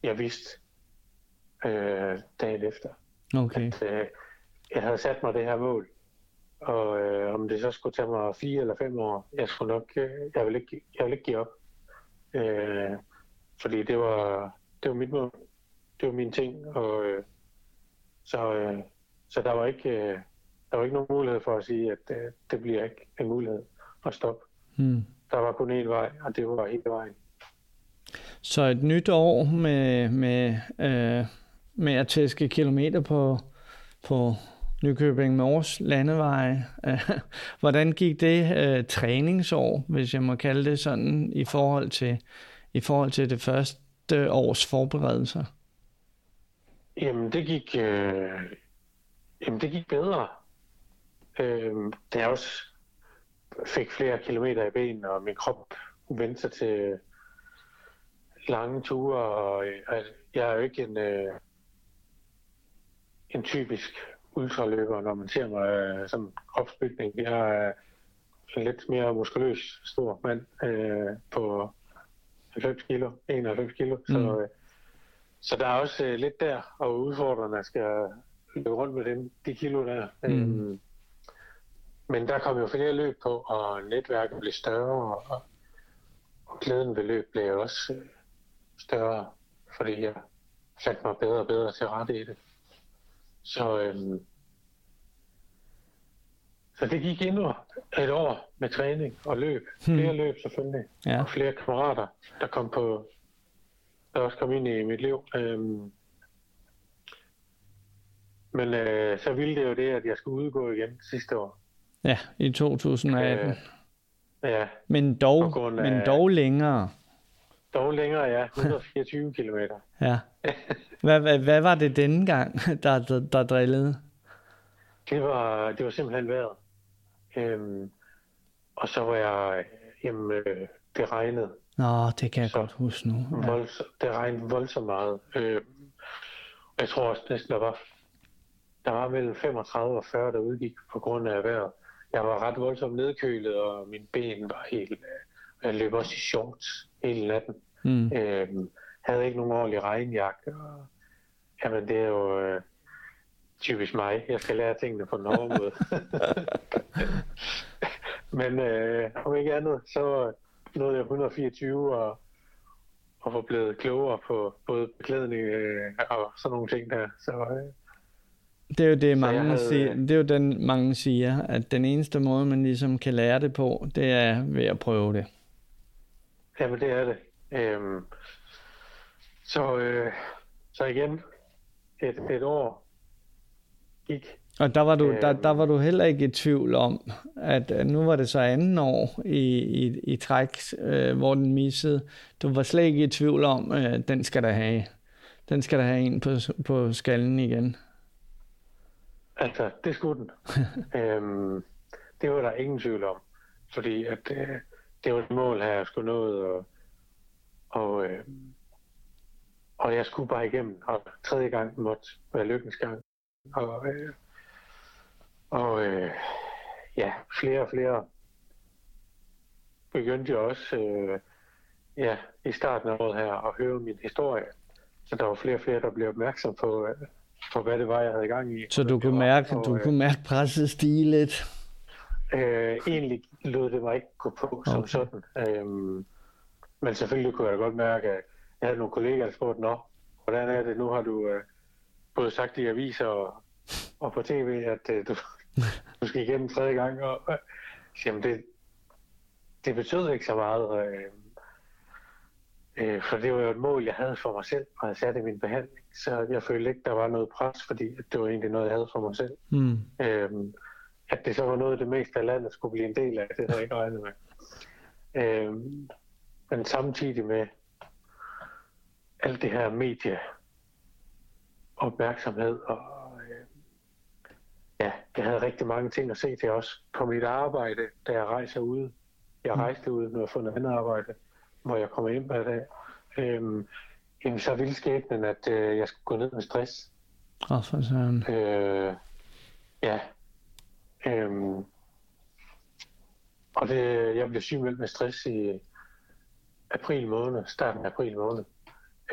B: jeg vidste øh, dagen efter.
A: Okay.
B: At, øh, jeg havde sat mig det her mål, og øh, om det så skulle tage mig fire eller fem år, jeg skulle nok, øh, jeg vil ikke, jeg vil ikke give op. Øh, fordi det var, det var mit mål. Det var min ting, og øh, så, øh, så der var ikke, øh, der var ikke nogen mulighed for at sige, at øh, det bliver ikke en mulighed at stoppe.
A: Hmm.
B: Der var kun én vej, og det var hele vejen.
A: Så et nyt år med, med, øh, med at tæske kilometer på, på Nykøbing Mors landeveje. Hvordan gik det øh, træningsår, hvis jeg må kalde det sådan, i forhold til, i forhold til det første års forberedelser?
B: Jamen, det gik, øh, jamen, det gik bedre. Øh, det er også fik flere kilometer i benene, og min krop vendte sig til lange ture, og jeg er jo ikke en, øh, en typisk ultraløber, når man ser mig øh, som kropsbygning. Jeg er en lidt mere muskuløs, stor mand øh, på 90 kilo, 91 kilo, mm. så, øh, så der er også øh, lidt der, og udfordrende skal løbe rundt med dem, de kilo der. Mm. Øhm, men der kom jo flere løb på, og netværket blev større, og, og glæden ved løb blev også øh, større, fordi jeg fandt mig bedre og bedre til rette i det. Så, øhm, så det gik endnu et år med træning og løb. Hmm. Flere løb selvfølgelig,
A: ja.
B: og flere kammerater, der kom på, der også kom ind i mit liv. Øhm, men øh, så ville det jo det, at jeg skulle udgå igen sidste år.
A: Ja, i 2018. Øh,
B: ja.
A: Men dog, af, men dog længere.
B: Dog længere, ja. 124 km.
A: Ja. Hvad, hvad, hvad var det denne gang, der, der, der drillede?
B: Det var, det var simpelthen vejret. Øhm, og så var jeg, jamen, øh, det regnede.
A: Nå, det kan jeg
B: Så-
A: godt huske nu. Ja.
B: Volds, det regnede voldsomt meget. Øh, jeg tror også næsten, der var, der var mellem 35 og 40, der udgik på grund af vejret. Jeg var ret voldsomt nedkølet, og mine ben var helt... øh, Jeg løb også i shorts hele natten.
A: Mm.
B: Øh, havde ikke nogen ordentlig regnjakke. Og, jamen, det er jo øh, typisk mig. Jeg skal lære tingene på den hårde måde. Men øh, om ikke andet, så nåede jeg 124 og, og var blevet klogere på både beklædning øh, og sådan nogle ting der. Så øh,
A: Det er jo det, mange
B: havde-
A: siger, det er jo den, mange siger, at den eneste måde, man ligesom kan lære det på, det er ved at prøve det.
B: Jamen, det er det. Øhm, så, øh, så igen, et, et år gik.
A: Og der var, du, der,
B: Øhm.
A: der var du heller ikke i tvivl om, at øh, nu var det så anden år i, i, i træk, øh, hvor den missede. Du var slet ikke i tvivl om, øh, den skal der have. Den skal der have en på, på skallen igen.
B: Altså, det skulle den. øhm, det var der ingen tvivl om. Fordi at, øh, det var et mål her, jeg skulle nå, og, og, øh, og jeg skulle bare igennem. Og tredje gang måtte være lykkens gang. Og, øh, og øh, ja, flere og flere begyndte jo også øh, ja, i starten af året her at høre min historie. Så der var flere og flere, der blev opmærksom på, øh, på hvad det var, jeg havde gang i.
A: Så du kunne
B: jeg
A: mærke,
B: Og,
A: du
B: øh,
A: kunne mærke presset stige lidt.
B: Øh, egentlig lod det mig ikke gå på som
A: Okay.
B: sådan. Øhm, men selvfølgelig kunne jeg da godt mærke, at jeg havde nogle kollegaer, der spurgte, Nå, hvordan er det? Nu har du øh, både sagt i aviser og, og på tv, at øh, du, du skal igennem tredje gang. Og, øh, jamen, det, det betød ikke så meget. Øh, øh, for det var jo et mål, jeg havde for mig selv, og jeg sat i min behandling. Så jeg følte ikke, der var noget pres, fordi det var egentlig noget, jeg havde for mig selv.
A: Mm.
B: Øhm, at det så var noget af det meste af landet skulle blive en del af, det havde jeg ikke regnet med. Øhm, men samtidig med alt det her medie opmærksomhed og øh, ja, jeg havde rigtig mange ting at se til også på mit arbejde, da jeg rejser ude. Jeg rejste ud, når jeg får noget andet arbejde, hvor jeg kommer ind hver dag. Øhm, jamen, så ville skæbnen, at øh, jeg skulle gå ned med stress.
A: Og for sådan.
B: Øh, ja. Øhm, og det, jeg blev sygemeldt med stress i april måned, starten af april måned.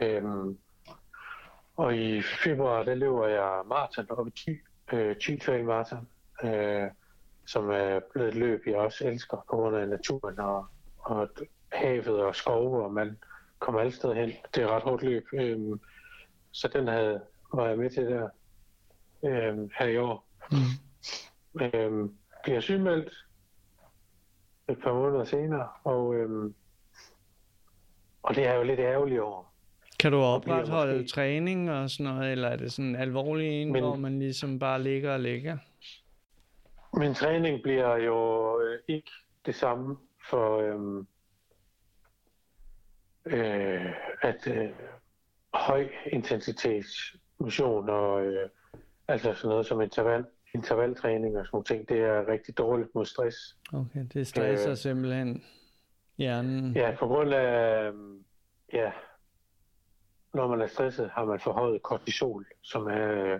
B: Øhm, og i februar, der løber jeg maraton op i Thy, øh, Thy Trail Marathon, øh, som er blevet et løb, jeg også elsker på grund af naturen og, og havet og skove, og man kommer alle steder hen. Det er et ret hårdt løb. Øhm, så den havde, var jeg med til der øhm, her i år.
A: Mm.
B: Øhm, bliver sygemeldt et par måneder senere, og, øhm, og det er jo lidt ærgerligt over.
A: Kan du opretholde
B: måske-
A: træning og sådan noget, eller er det sådan alvorlig en,
B: Men-
A: hvor man ligesom bare ligger og ligger?
B: Min træning bliver jo øh, ikke det samme for øhm, øh, at øh, høj intensitets motion og øh, altså sådan noget som interval, intervaltræning og sådan nogle ting, det er rigtig dårligt mod stress.
A: Okay, det stresser
B: Øh.
A: simpelthen hjernen.
B: Ja, på grund af, øhm, ja, når man er stresset, har man forhøjet kortisol, som er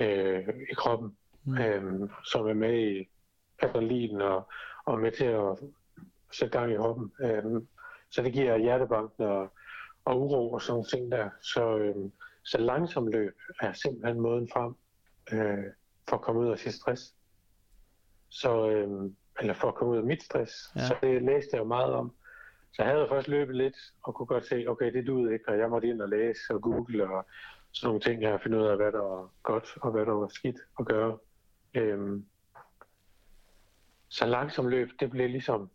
B: øh, i kroppen,
A: Mm.
B: øhm, som er med i adrenalin og, og med til at sætte gang i kroppen. Øhm, så det giver hjertebanken og, og uro og sådan nogle ting der. Så, øhm, så langsom løb er simpelthen måden frem øh, for at komme ud af sit stress. Så, øhm, eller for at komme ud af mit stress.
A: Ja.
B: Så det læste jeg jo meget om. Så jeg havde først løbet lidt, og kunne godt se, okay, det duede ikke, og jeg måtte ind og læse og google og sådan nogle ting og finde ud af, hvad der var godt, og hvad der var skidt at gøre. Øhm, så langsom løb, det blev ligesom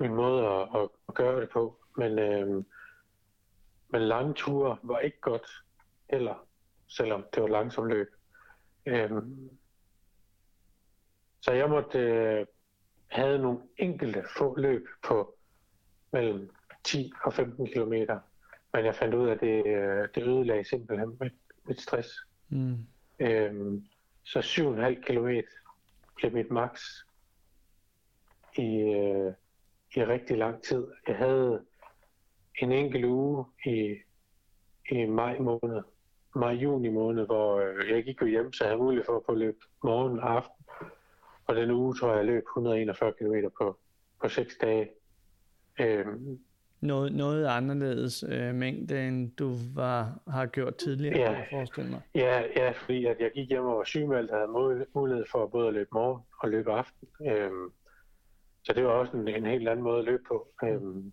B: min måde at, at, at gøre det på. Men, øhm, men lange ture var ikke godt heller, selvom det var langsom løb. Øhm, så jeg måtte øh, have nogle enkelte få løb på mellem 10 og 15 kilometer. Men jeg fandt ud af, at det, øh, det ødelagde simpelthen mit, mit stress.
A: Mm.
B: Øhm, så 7,5 kilometer blev mit max. i, øh, i rigtig lang tid. Jeg havde en enkelt uge i, i maj måned, maj-juni måned, hvor øh, jeg gik jo hjem, så jeg havde mulighed for at få løb morgen og aften. Og den uge tror jeg, jeg løb 141 km på, på 6 dage.
A: Øhm, noget, noget anderledes øh, mængde, end du var, har gjort tidligere, ja, kan jeg forestille mig.
B: Ja, ja, fordi at jeg gik hjem og var sygemeldt, og havde mulighed for både at løbe morgen og løbe aften. Øhm, så det var også en, en helt anden måde at løbe på. Øhm,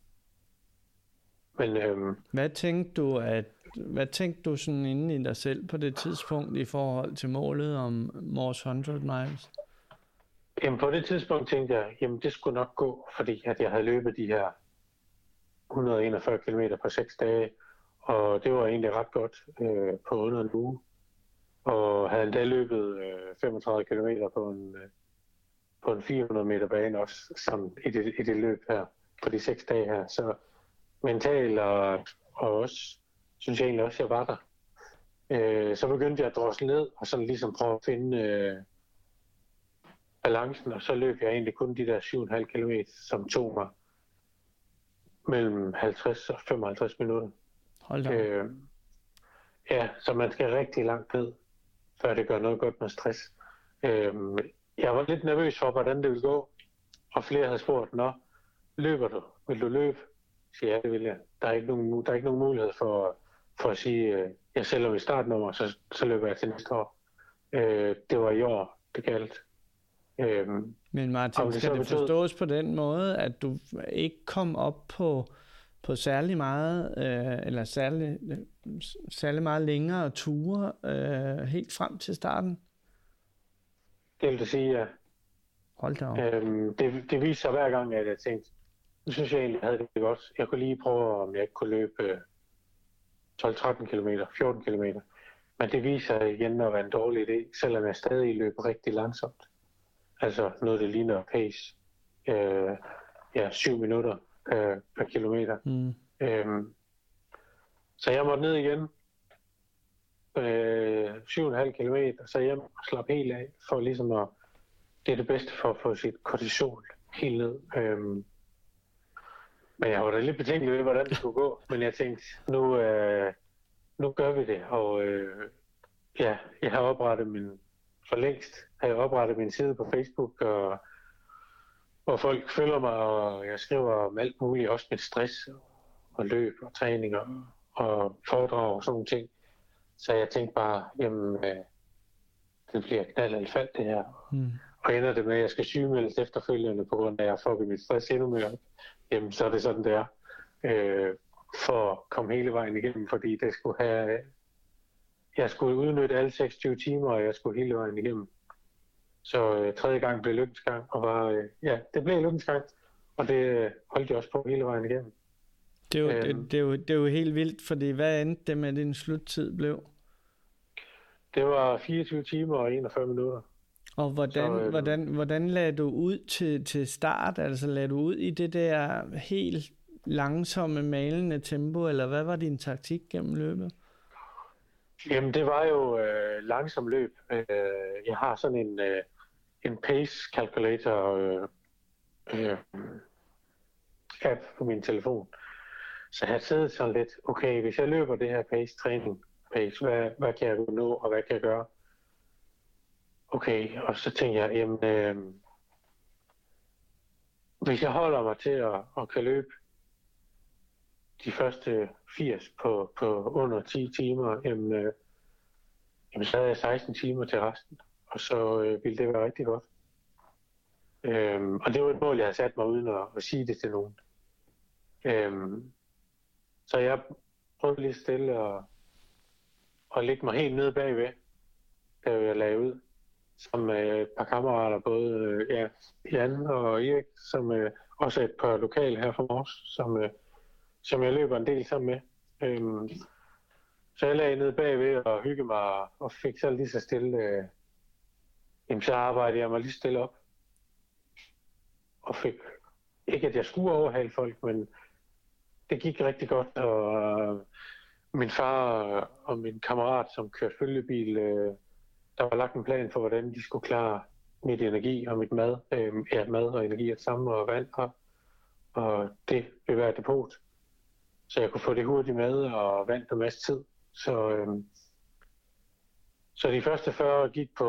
A: men, øhm, hvad tænkte du, at, hvad tænkte du sådan inde i dig selv på det tidspunkt i forhold til målet om Mors 100 miles?
B: Jamen på det tidspunkt tænkte jeg, jamen det skulle nok gå, fordi at jeg havde løbet de her 141 km på 6 dage, og det var egentlig ret godt øh, på under en uge. Og havde endda løbet øh, 35 km på en, øh, på en 400 meter bane også, som i det, i det løb her, på de 6 dage her. Så mentalt og, og også, synes jeg egentlig også, jeg var der. Øh, så begyndte jeg at drosle ned og sådan ligesom prøve at finde øh, balancen, og så løb jeg egentlig kun de der 7,5 km, som tog mig mellem 50 og 55 minutter.
A: Hold da. Øh,
B: ja, så man skal rigtig langt ned, før det gør noget godt med stress. Øh, jeg var lidt nervøs for, hvordan det ville gå, og flere havde spurgt, nå, løber du? Vil du løbe? Så ja, det vil jeg. Der er ikke nogen, der er ikke nogen mulighed for, for at sige, øh, jeg sælger i startnummer, så, så løber jeg til næste år. Øh, det var i år, det galt.
A: Øhm, Men Martin, det skal det betød... forstås på den måde, at du ikke kom op på, på særlig meget, øh, eller særlig, særlig meget længere ture øh, helt frem til starten?
B: Det vil det sige, ja.
A: Hold da op.
B: Øhm, det, det viser sig hver gang, at jeg tænkte, nu synes jeg egentlig, jeg havde det godt. Jeg kunne lige prøve, om jeg ikke kunne løbe 12-13 km, 14 km. Men det viser igen at være en dårlig idé, selvom jeg stadig løber rigtig langsomt. Altså noget, det ligner pace. Øh, ja, 7 minutter øh, per kilometer. Mm. Øhm, så jeg måtte ned igen. Øh, 7,5 km, så hjem og slappe helt af, for ligesom at, det er det bedste for at få sit kortisol helt ned. Øhm, men jeg var da lidt betænkelig ved, hvordan det skulle gå. Men jeg tænkte, nu, øh, nu gør vi det. Og øh, ja, jeg har oprettet min, for længst har jeg oprettet min side på Facebook, og, hvor folk følger mig, og jeg skriver om alt muligt, også med stress og, løb og træninger og, og foredrag og sådan nogle ting. Så jeg tænkte bare, jamen, øh, det bliver knald eller fald det her. Mm. Og ender det med, at jeg skal sygemeldes efterfølgende, på grund af, at jeg får mit stress endnu mere, jamen så er det sådan, det er. Øh, for at komme hele vejen igennem, fordi det skulle have jeg skulle udnytte alle 26 timer, og jeg skulle hele vejen igennem. Så øh, tredje gang blev lykkens gang, og var, øh, ja, det blev lykkens gang, og det øh, holdt jeg også på hele vejen igennem.
A: Det er, jo, øhm, det, det, er jo, det er jo helt vildt, fordi hvad endte det med, din sluttid blev?
B: Det var 24 timer og 41 minutter.
A: Og hvordan, så, øh, hvordan, hvordan lagde du ud til, til start? Altså lagde du ud i det der helt langsomme, malende tempo, eller hvad var din taktik gennem løbet?
B: Jamen, det var jo øh, langsom løb. Øh, jeg har sådan en, øh, en pace calculator øh, øh, app på min telefon. Så jeg har siddet sådan lidt, okay, hvis jeg løber det her pace træning, pace, hvad, hvad kan jeg nå, og hvad kan jeg gøre? Okay, og så tænker jeg, jamen, øh, hvis jeg holder mig til at, at kan løbe de første 80 på, på under 10 timer, jamen, øh, jamen så havde jeg 16 timer til resten, og så øh, ville det være rigtig godt. Øhm, og det var et mål, jeg havde sat mig uden at, at sige det til nogen. Øhm, så jeg prøvede lige stille at, at lægge mig helt nede bagved, da jeg lagde ud, som øh, et par kammerater, både øh, ja, Jan og Erik, som øh, også er et par lokale her fra Mors, som øh, som jeg løber en del sammen med. Øhm, så jeg lagde ned bagved og hygge mig og fik så lige så stille. Øh, jamen, så arbejdede jeg mig lige stille op. Og fik, ikke at jeg skulle overhale folk, men det gik rigtig godt. Og øh, min far og min kammerat, som kørte følgebil, øh, der var lagt en plan for, hvordan de skulle klare mit energi og mit mad. Øh, ja, mad og energi er det samme, og vand, og, og det ved hver depot. Så jeg kunne få det hurtigt med, og vand på masse tid. Så, øh, så de første 40 gik på,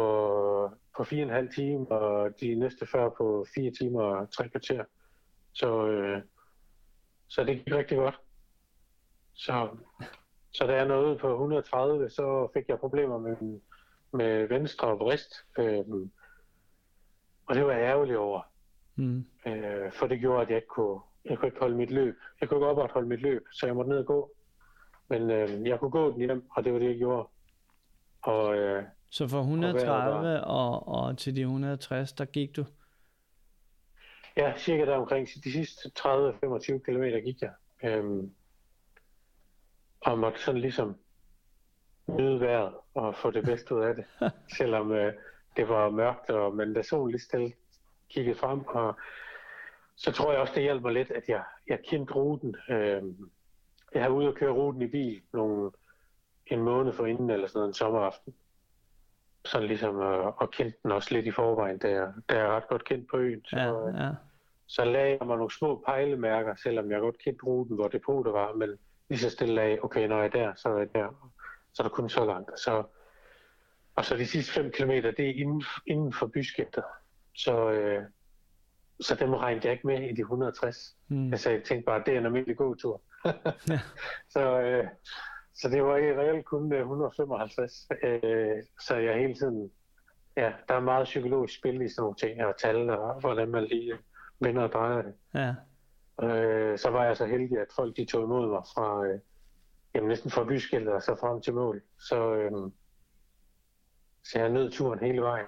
B: på 4,5 timer, og de næste 40 på 4 timer og 3 kvarter. Så, øh, så det gik rigtig godt. Så, så da jeg nåede på 130, så fik jeg problemer med, med venstre og brist. Øh, og det var jeg ærgerlig over. Mm. Øh, for det gjorde, at jeg ikke kunne, jeg kunne ikke holde mit løb. Jeg kunne ikke opretholde mit løb, så jeg måtte ned og gå. Men øh, jeg kunne gå den hjem, og det var det, jeg gjorde.
A: Og, øh, så fra 130 og, og til de 160, der gik du?
B: Ja, cirka der omkring de sidste 30-25 km gik jeg. Øhm, og måtte sådan ligesom nyde vejret og få det bedste ud af det. Selvom øh, det var mørkt, og, men da solen lige stille kiggede frem, og så tror jeg også, det hjalp mig lidt, at jeg, jeg kendte ruten. Øhm, jeg har ude og køre ruten i bil nogle, en måned for inden, eller sådan noget, en sommeraften. Sådan ligesom, øh, og kendte den også lidt i forvejen, da jeg, da jeg er ret godt kendt på øen. Så, ja, øh, ja. så lagde jeg mig nogle små pejlemærker, selvom jeg godt kendte ruten, hvor depotet var, men lige så stille af, okay, når jeg er der, så er jeg der. Så er der kun så langt. Så, og så de sidste 5 km, det er inden, inden for byskæfter. Så, øh, så dem regnede jeg ikke med i de 160. Mm. Altså, jeg tænkte bare, det er en almindelig gåtur. ja. Så, øh, så det var i reelt kun 155. Øh, så jeg hele tiden... Ja, der er meget psykologisk spil i sådan nogle ting, og tal, og hvordan man lige vender og drejer det. Ja. Øh, så var jeg så heldig, at folk de tog imod mig fra, øh, jamen, næsten fra byskiltet og så frem til mål. Så, øh, så jeg nød turen hele vejen.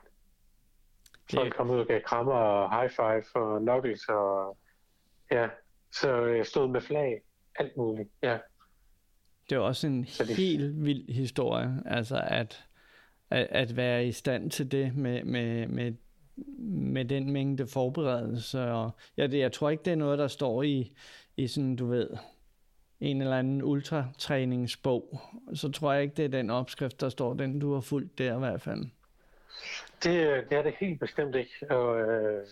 B: Folk kom ud og gav krammer og high five og knuckles og ja, så jeg stod med flag, alt muligt, ja.
A: Det er også en det... helt vild historie, altså at, at, at være i stand til det med, med, med, med den mængde forberedelse. Og, ja, det, jeg tror ikke, det er noget, der står i, i sådan, du ved, en eller anden ultratræningsbog. Så tror jeg ikke, det er den opskrift, der står, den du har fulgt der i hvert fald.
B: Det, det er det helt bestemt ikke. Og, øh,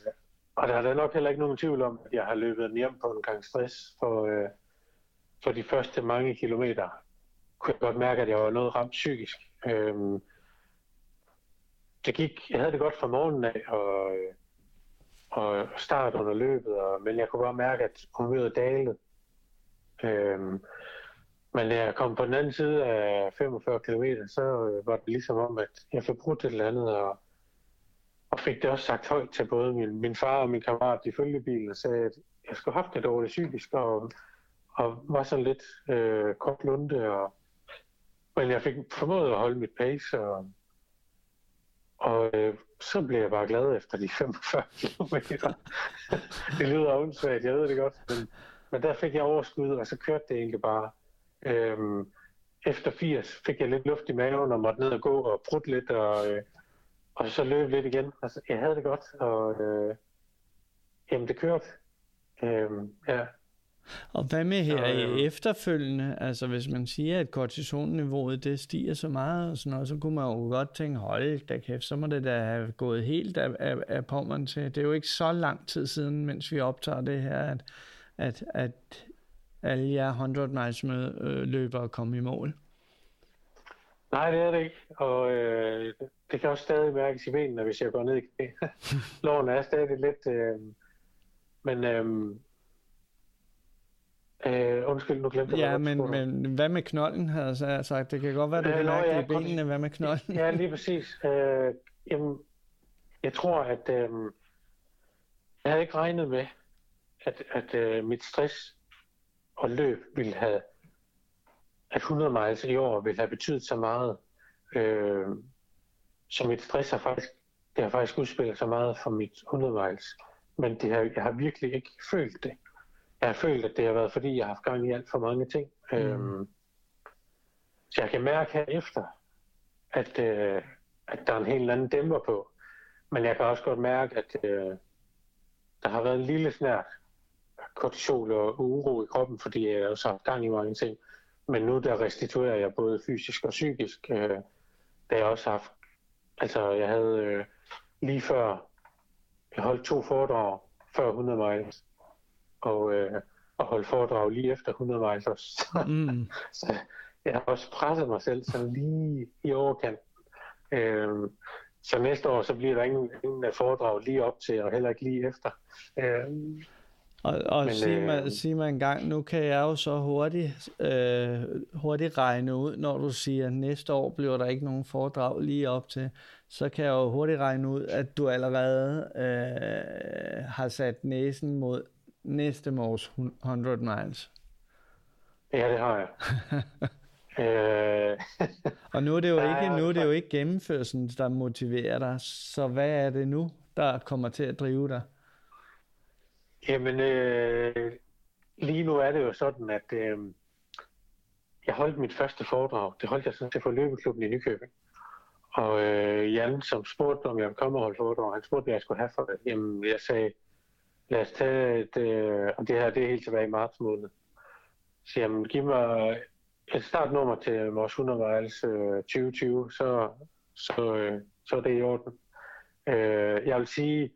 B: og der er da nok heller ikke nogen tvivl om, at jeg har løbet hjem på en gang stress for, øh, for de første mange kilometer. Kunne jeg godt mærke, at jeg var noget ramt psykisk. Øh, det gik, jeg havde det godt fra morgenen af, og, øh, og start under løbet, og, men jeg kunne bare mærke, at humøret dalede. Øhm, men da jeg kom på den anden side af 45 km, så øh, var det ligesom om, at jeg fik brugt et eller andet, og, og fik det også sagt højt til både min, min far og min kammerat i følgebilen, og sagde, at jeg skulle have haft det dårligt psykisk, og, og var sådan lidt øh, kort lunde, og, men jeg fik formået at holde mit pace, og, og øh, så blev jeg bare glad efter de 45 km. det lyder åndssvagt, jeg ved det godt, men, men der fik jeg overskud, og så kørte det egentlig bare. Øhm, efter 80 fik jeg lidt luft i maven og måtte ned og gå og prutte lidt, og, øh, og så løb lidt igen. Altså, jeg havde det godt, og øh, jamen, det kørte. Øhm, ja.
A: Og hvad med her så, øh, efterfølgende? Altså hvis man siger, at kortisonniveauet det stiger så meget, og sådan noget, så kunne man jo godt tænke, hold da kæft, så må det da have gået helt af, af, af pommeren til. Det er jo ikke så lang tid siden, mens vi optager det her, at, at, at alle jer 100 miles med, øh, løbere komme i mål.
B: Nej, det er det ikke. Og øh, det kan også stadig mærkes i benene, hvis jeg går ned i knæ. Låren er stadig lidt... Øh, men... Øh, Øh, undskyld, nu glemte
A: jeg. Ja, men, men hvad med knolden, havde jeg sagt? Det kan godt være, du øh, kan mærke det i benene. Hvad med knolden?
B: Ja, lige præcis. Øh, jamen, jeg tror, at øh, jeg havde ikke regnet med, at, at øh, mit stress og løb ville have, at 100 miles i år ville have betydet så meget. Øh, så mit stress har faktisk, det har faktisk udspillet så meget for mit 100 miles. Men det har, jeg har virkelig ikke følt det jeg har følt, at det har været, fordi jeg har haft gang i alt for mange ting. Mm. Øhm, så jeg kan mærke herefter, at, øh, at der er en helt anden dæmper på. Men jeg kan også godt mærke, at øh, der har været en lille snært kortisol og uro i kroppen, fordi jeg har haft gang i mange ting. Men nu der restituerer jeg både fysisk og psykisk. Øh, da jeg også har haft, altså jeg havde øh, lige før, jeg holdt to foredrag før 100 miles, og, øh, og holdt foredrag lige efter 100 miles også. Mm. så jeg har også presset mig selv sådan lige i overkant. Øh, så næste år, så bliver der ingen, ingen foredrag lige op til, og heller ikke lige efter. Øh,
A: og, og Men, sig, mig, øh, sig mig en gang, nu kan jeg jo så hurtigt, øh, hurtigt regne ud, når du siger, at næste år bliver der ikke nogen foredrag lige op til, så kan jeg jo hurtigt regne ud, at du allerede øh, har sat næsen mod næste mårs 100 miles.
B: Ja, det har jeg. øh,
A: og nu er det jo ikke, nu er det jo ikke gennemførelsen, der motiverer dig, så hvad er det nu, der kommer til at drive dig?
B: Jamen, øh, lige nu er det jo sådan, at øh, jeg holdt mit første foredrag. Det holdt jeg sådan til for løbeklubben i Nykøbing. Og øh, Jan, som spurgte, om jeg ville komme og holde foredrag, han spurgte, hvad jeg skulle have for det. Jamen, jeg sagde, lad os tage et, øh, og det her, det er helt tilbage i marts måned. Så jamen, giv mig øh, et startnummer til vores 100 miles øh, 2020, så, så, øh, så er det i orden. Øh, jeg vil sige,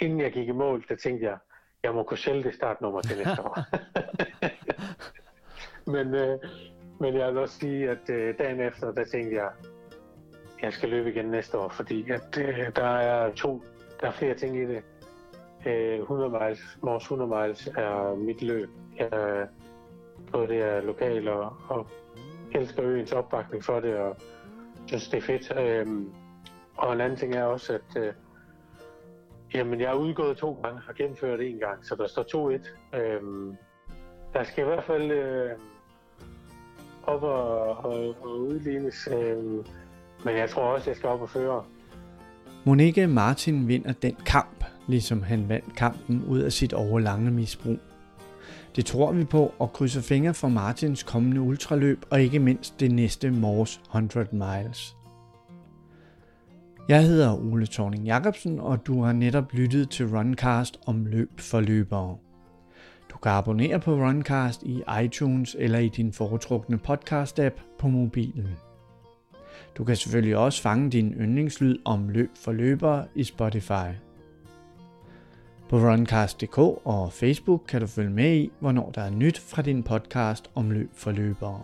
B: inden jeg gik i mål, der tænkte jeg, jeg må kunne sælge det startnummer til næste år. men, øh, men jeg vil også sige, at øh, dagen efter, der tænkte jeg, jeg skal løbe igen næste år, fordi at, øh, der er to, der er flere ting i det. Øh, 100 miles, Mors 100 miles er mit løb. Jeg, både det er lokal og, og elsker øens opbakning for det, og synes det er fedt. Øh, og en anden ting er også, at øh, Jamen, jeg er udgået to gange og gennemført en gang, så der står 2-1. Øhm, der skal i hvert fald øh, op og, og, og udlignes, øhm, men jeg tror også, jeg skal op og føre.
A: Monique Martin vinder den kamp, ligesom han vandt kampen ud af sit overlange misbrug. Det tror vi på og krydser fingre for Martins kommende ultraløb og ikke mindst det næste Mors 100 Miles. Jeg hedder Ole Thorning Jacobsen, og du har netop lyttet til Runcast om løb for løbere. Du kan abonnere på Runcast i iTunes eller i din foretrukne podcast-app på mobilen. Du kan selvfølgelig også fange din yndlingslyd om løb for løbere i Spotify. På runcast.dk og Facebook kan du følge med i, hvornår der er nyt fra din podcast om løb for løbere.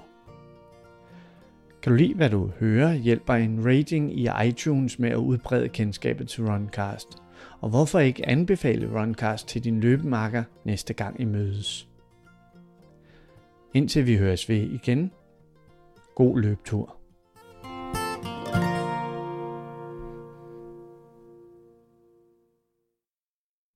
A: Kan du lide, hvad du hører, hjælper en rating i iTunes med at udbrede kendskabet til Runcast. Og hvorfor ikke anbefale Runcast til din løbemarker næste gang I mødes? Indtil vi høres ved igen. God løbetur.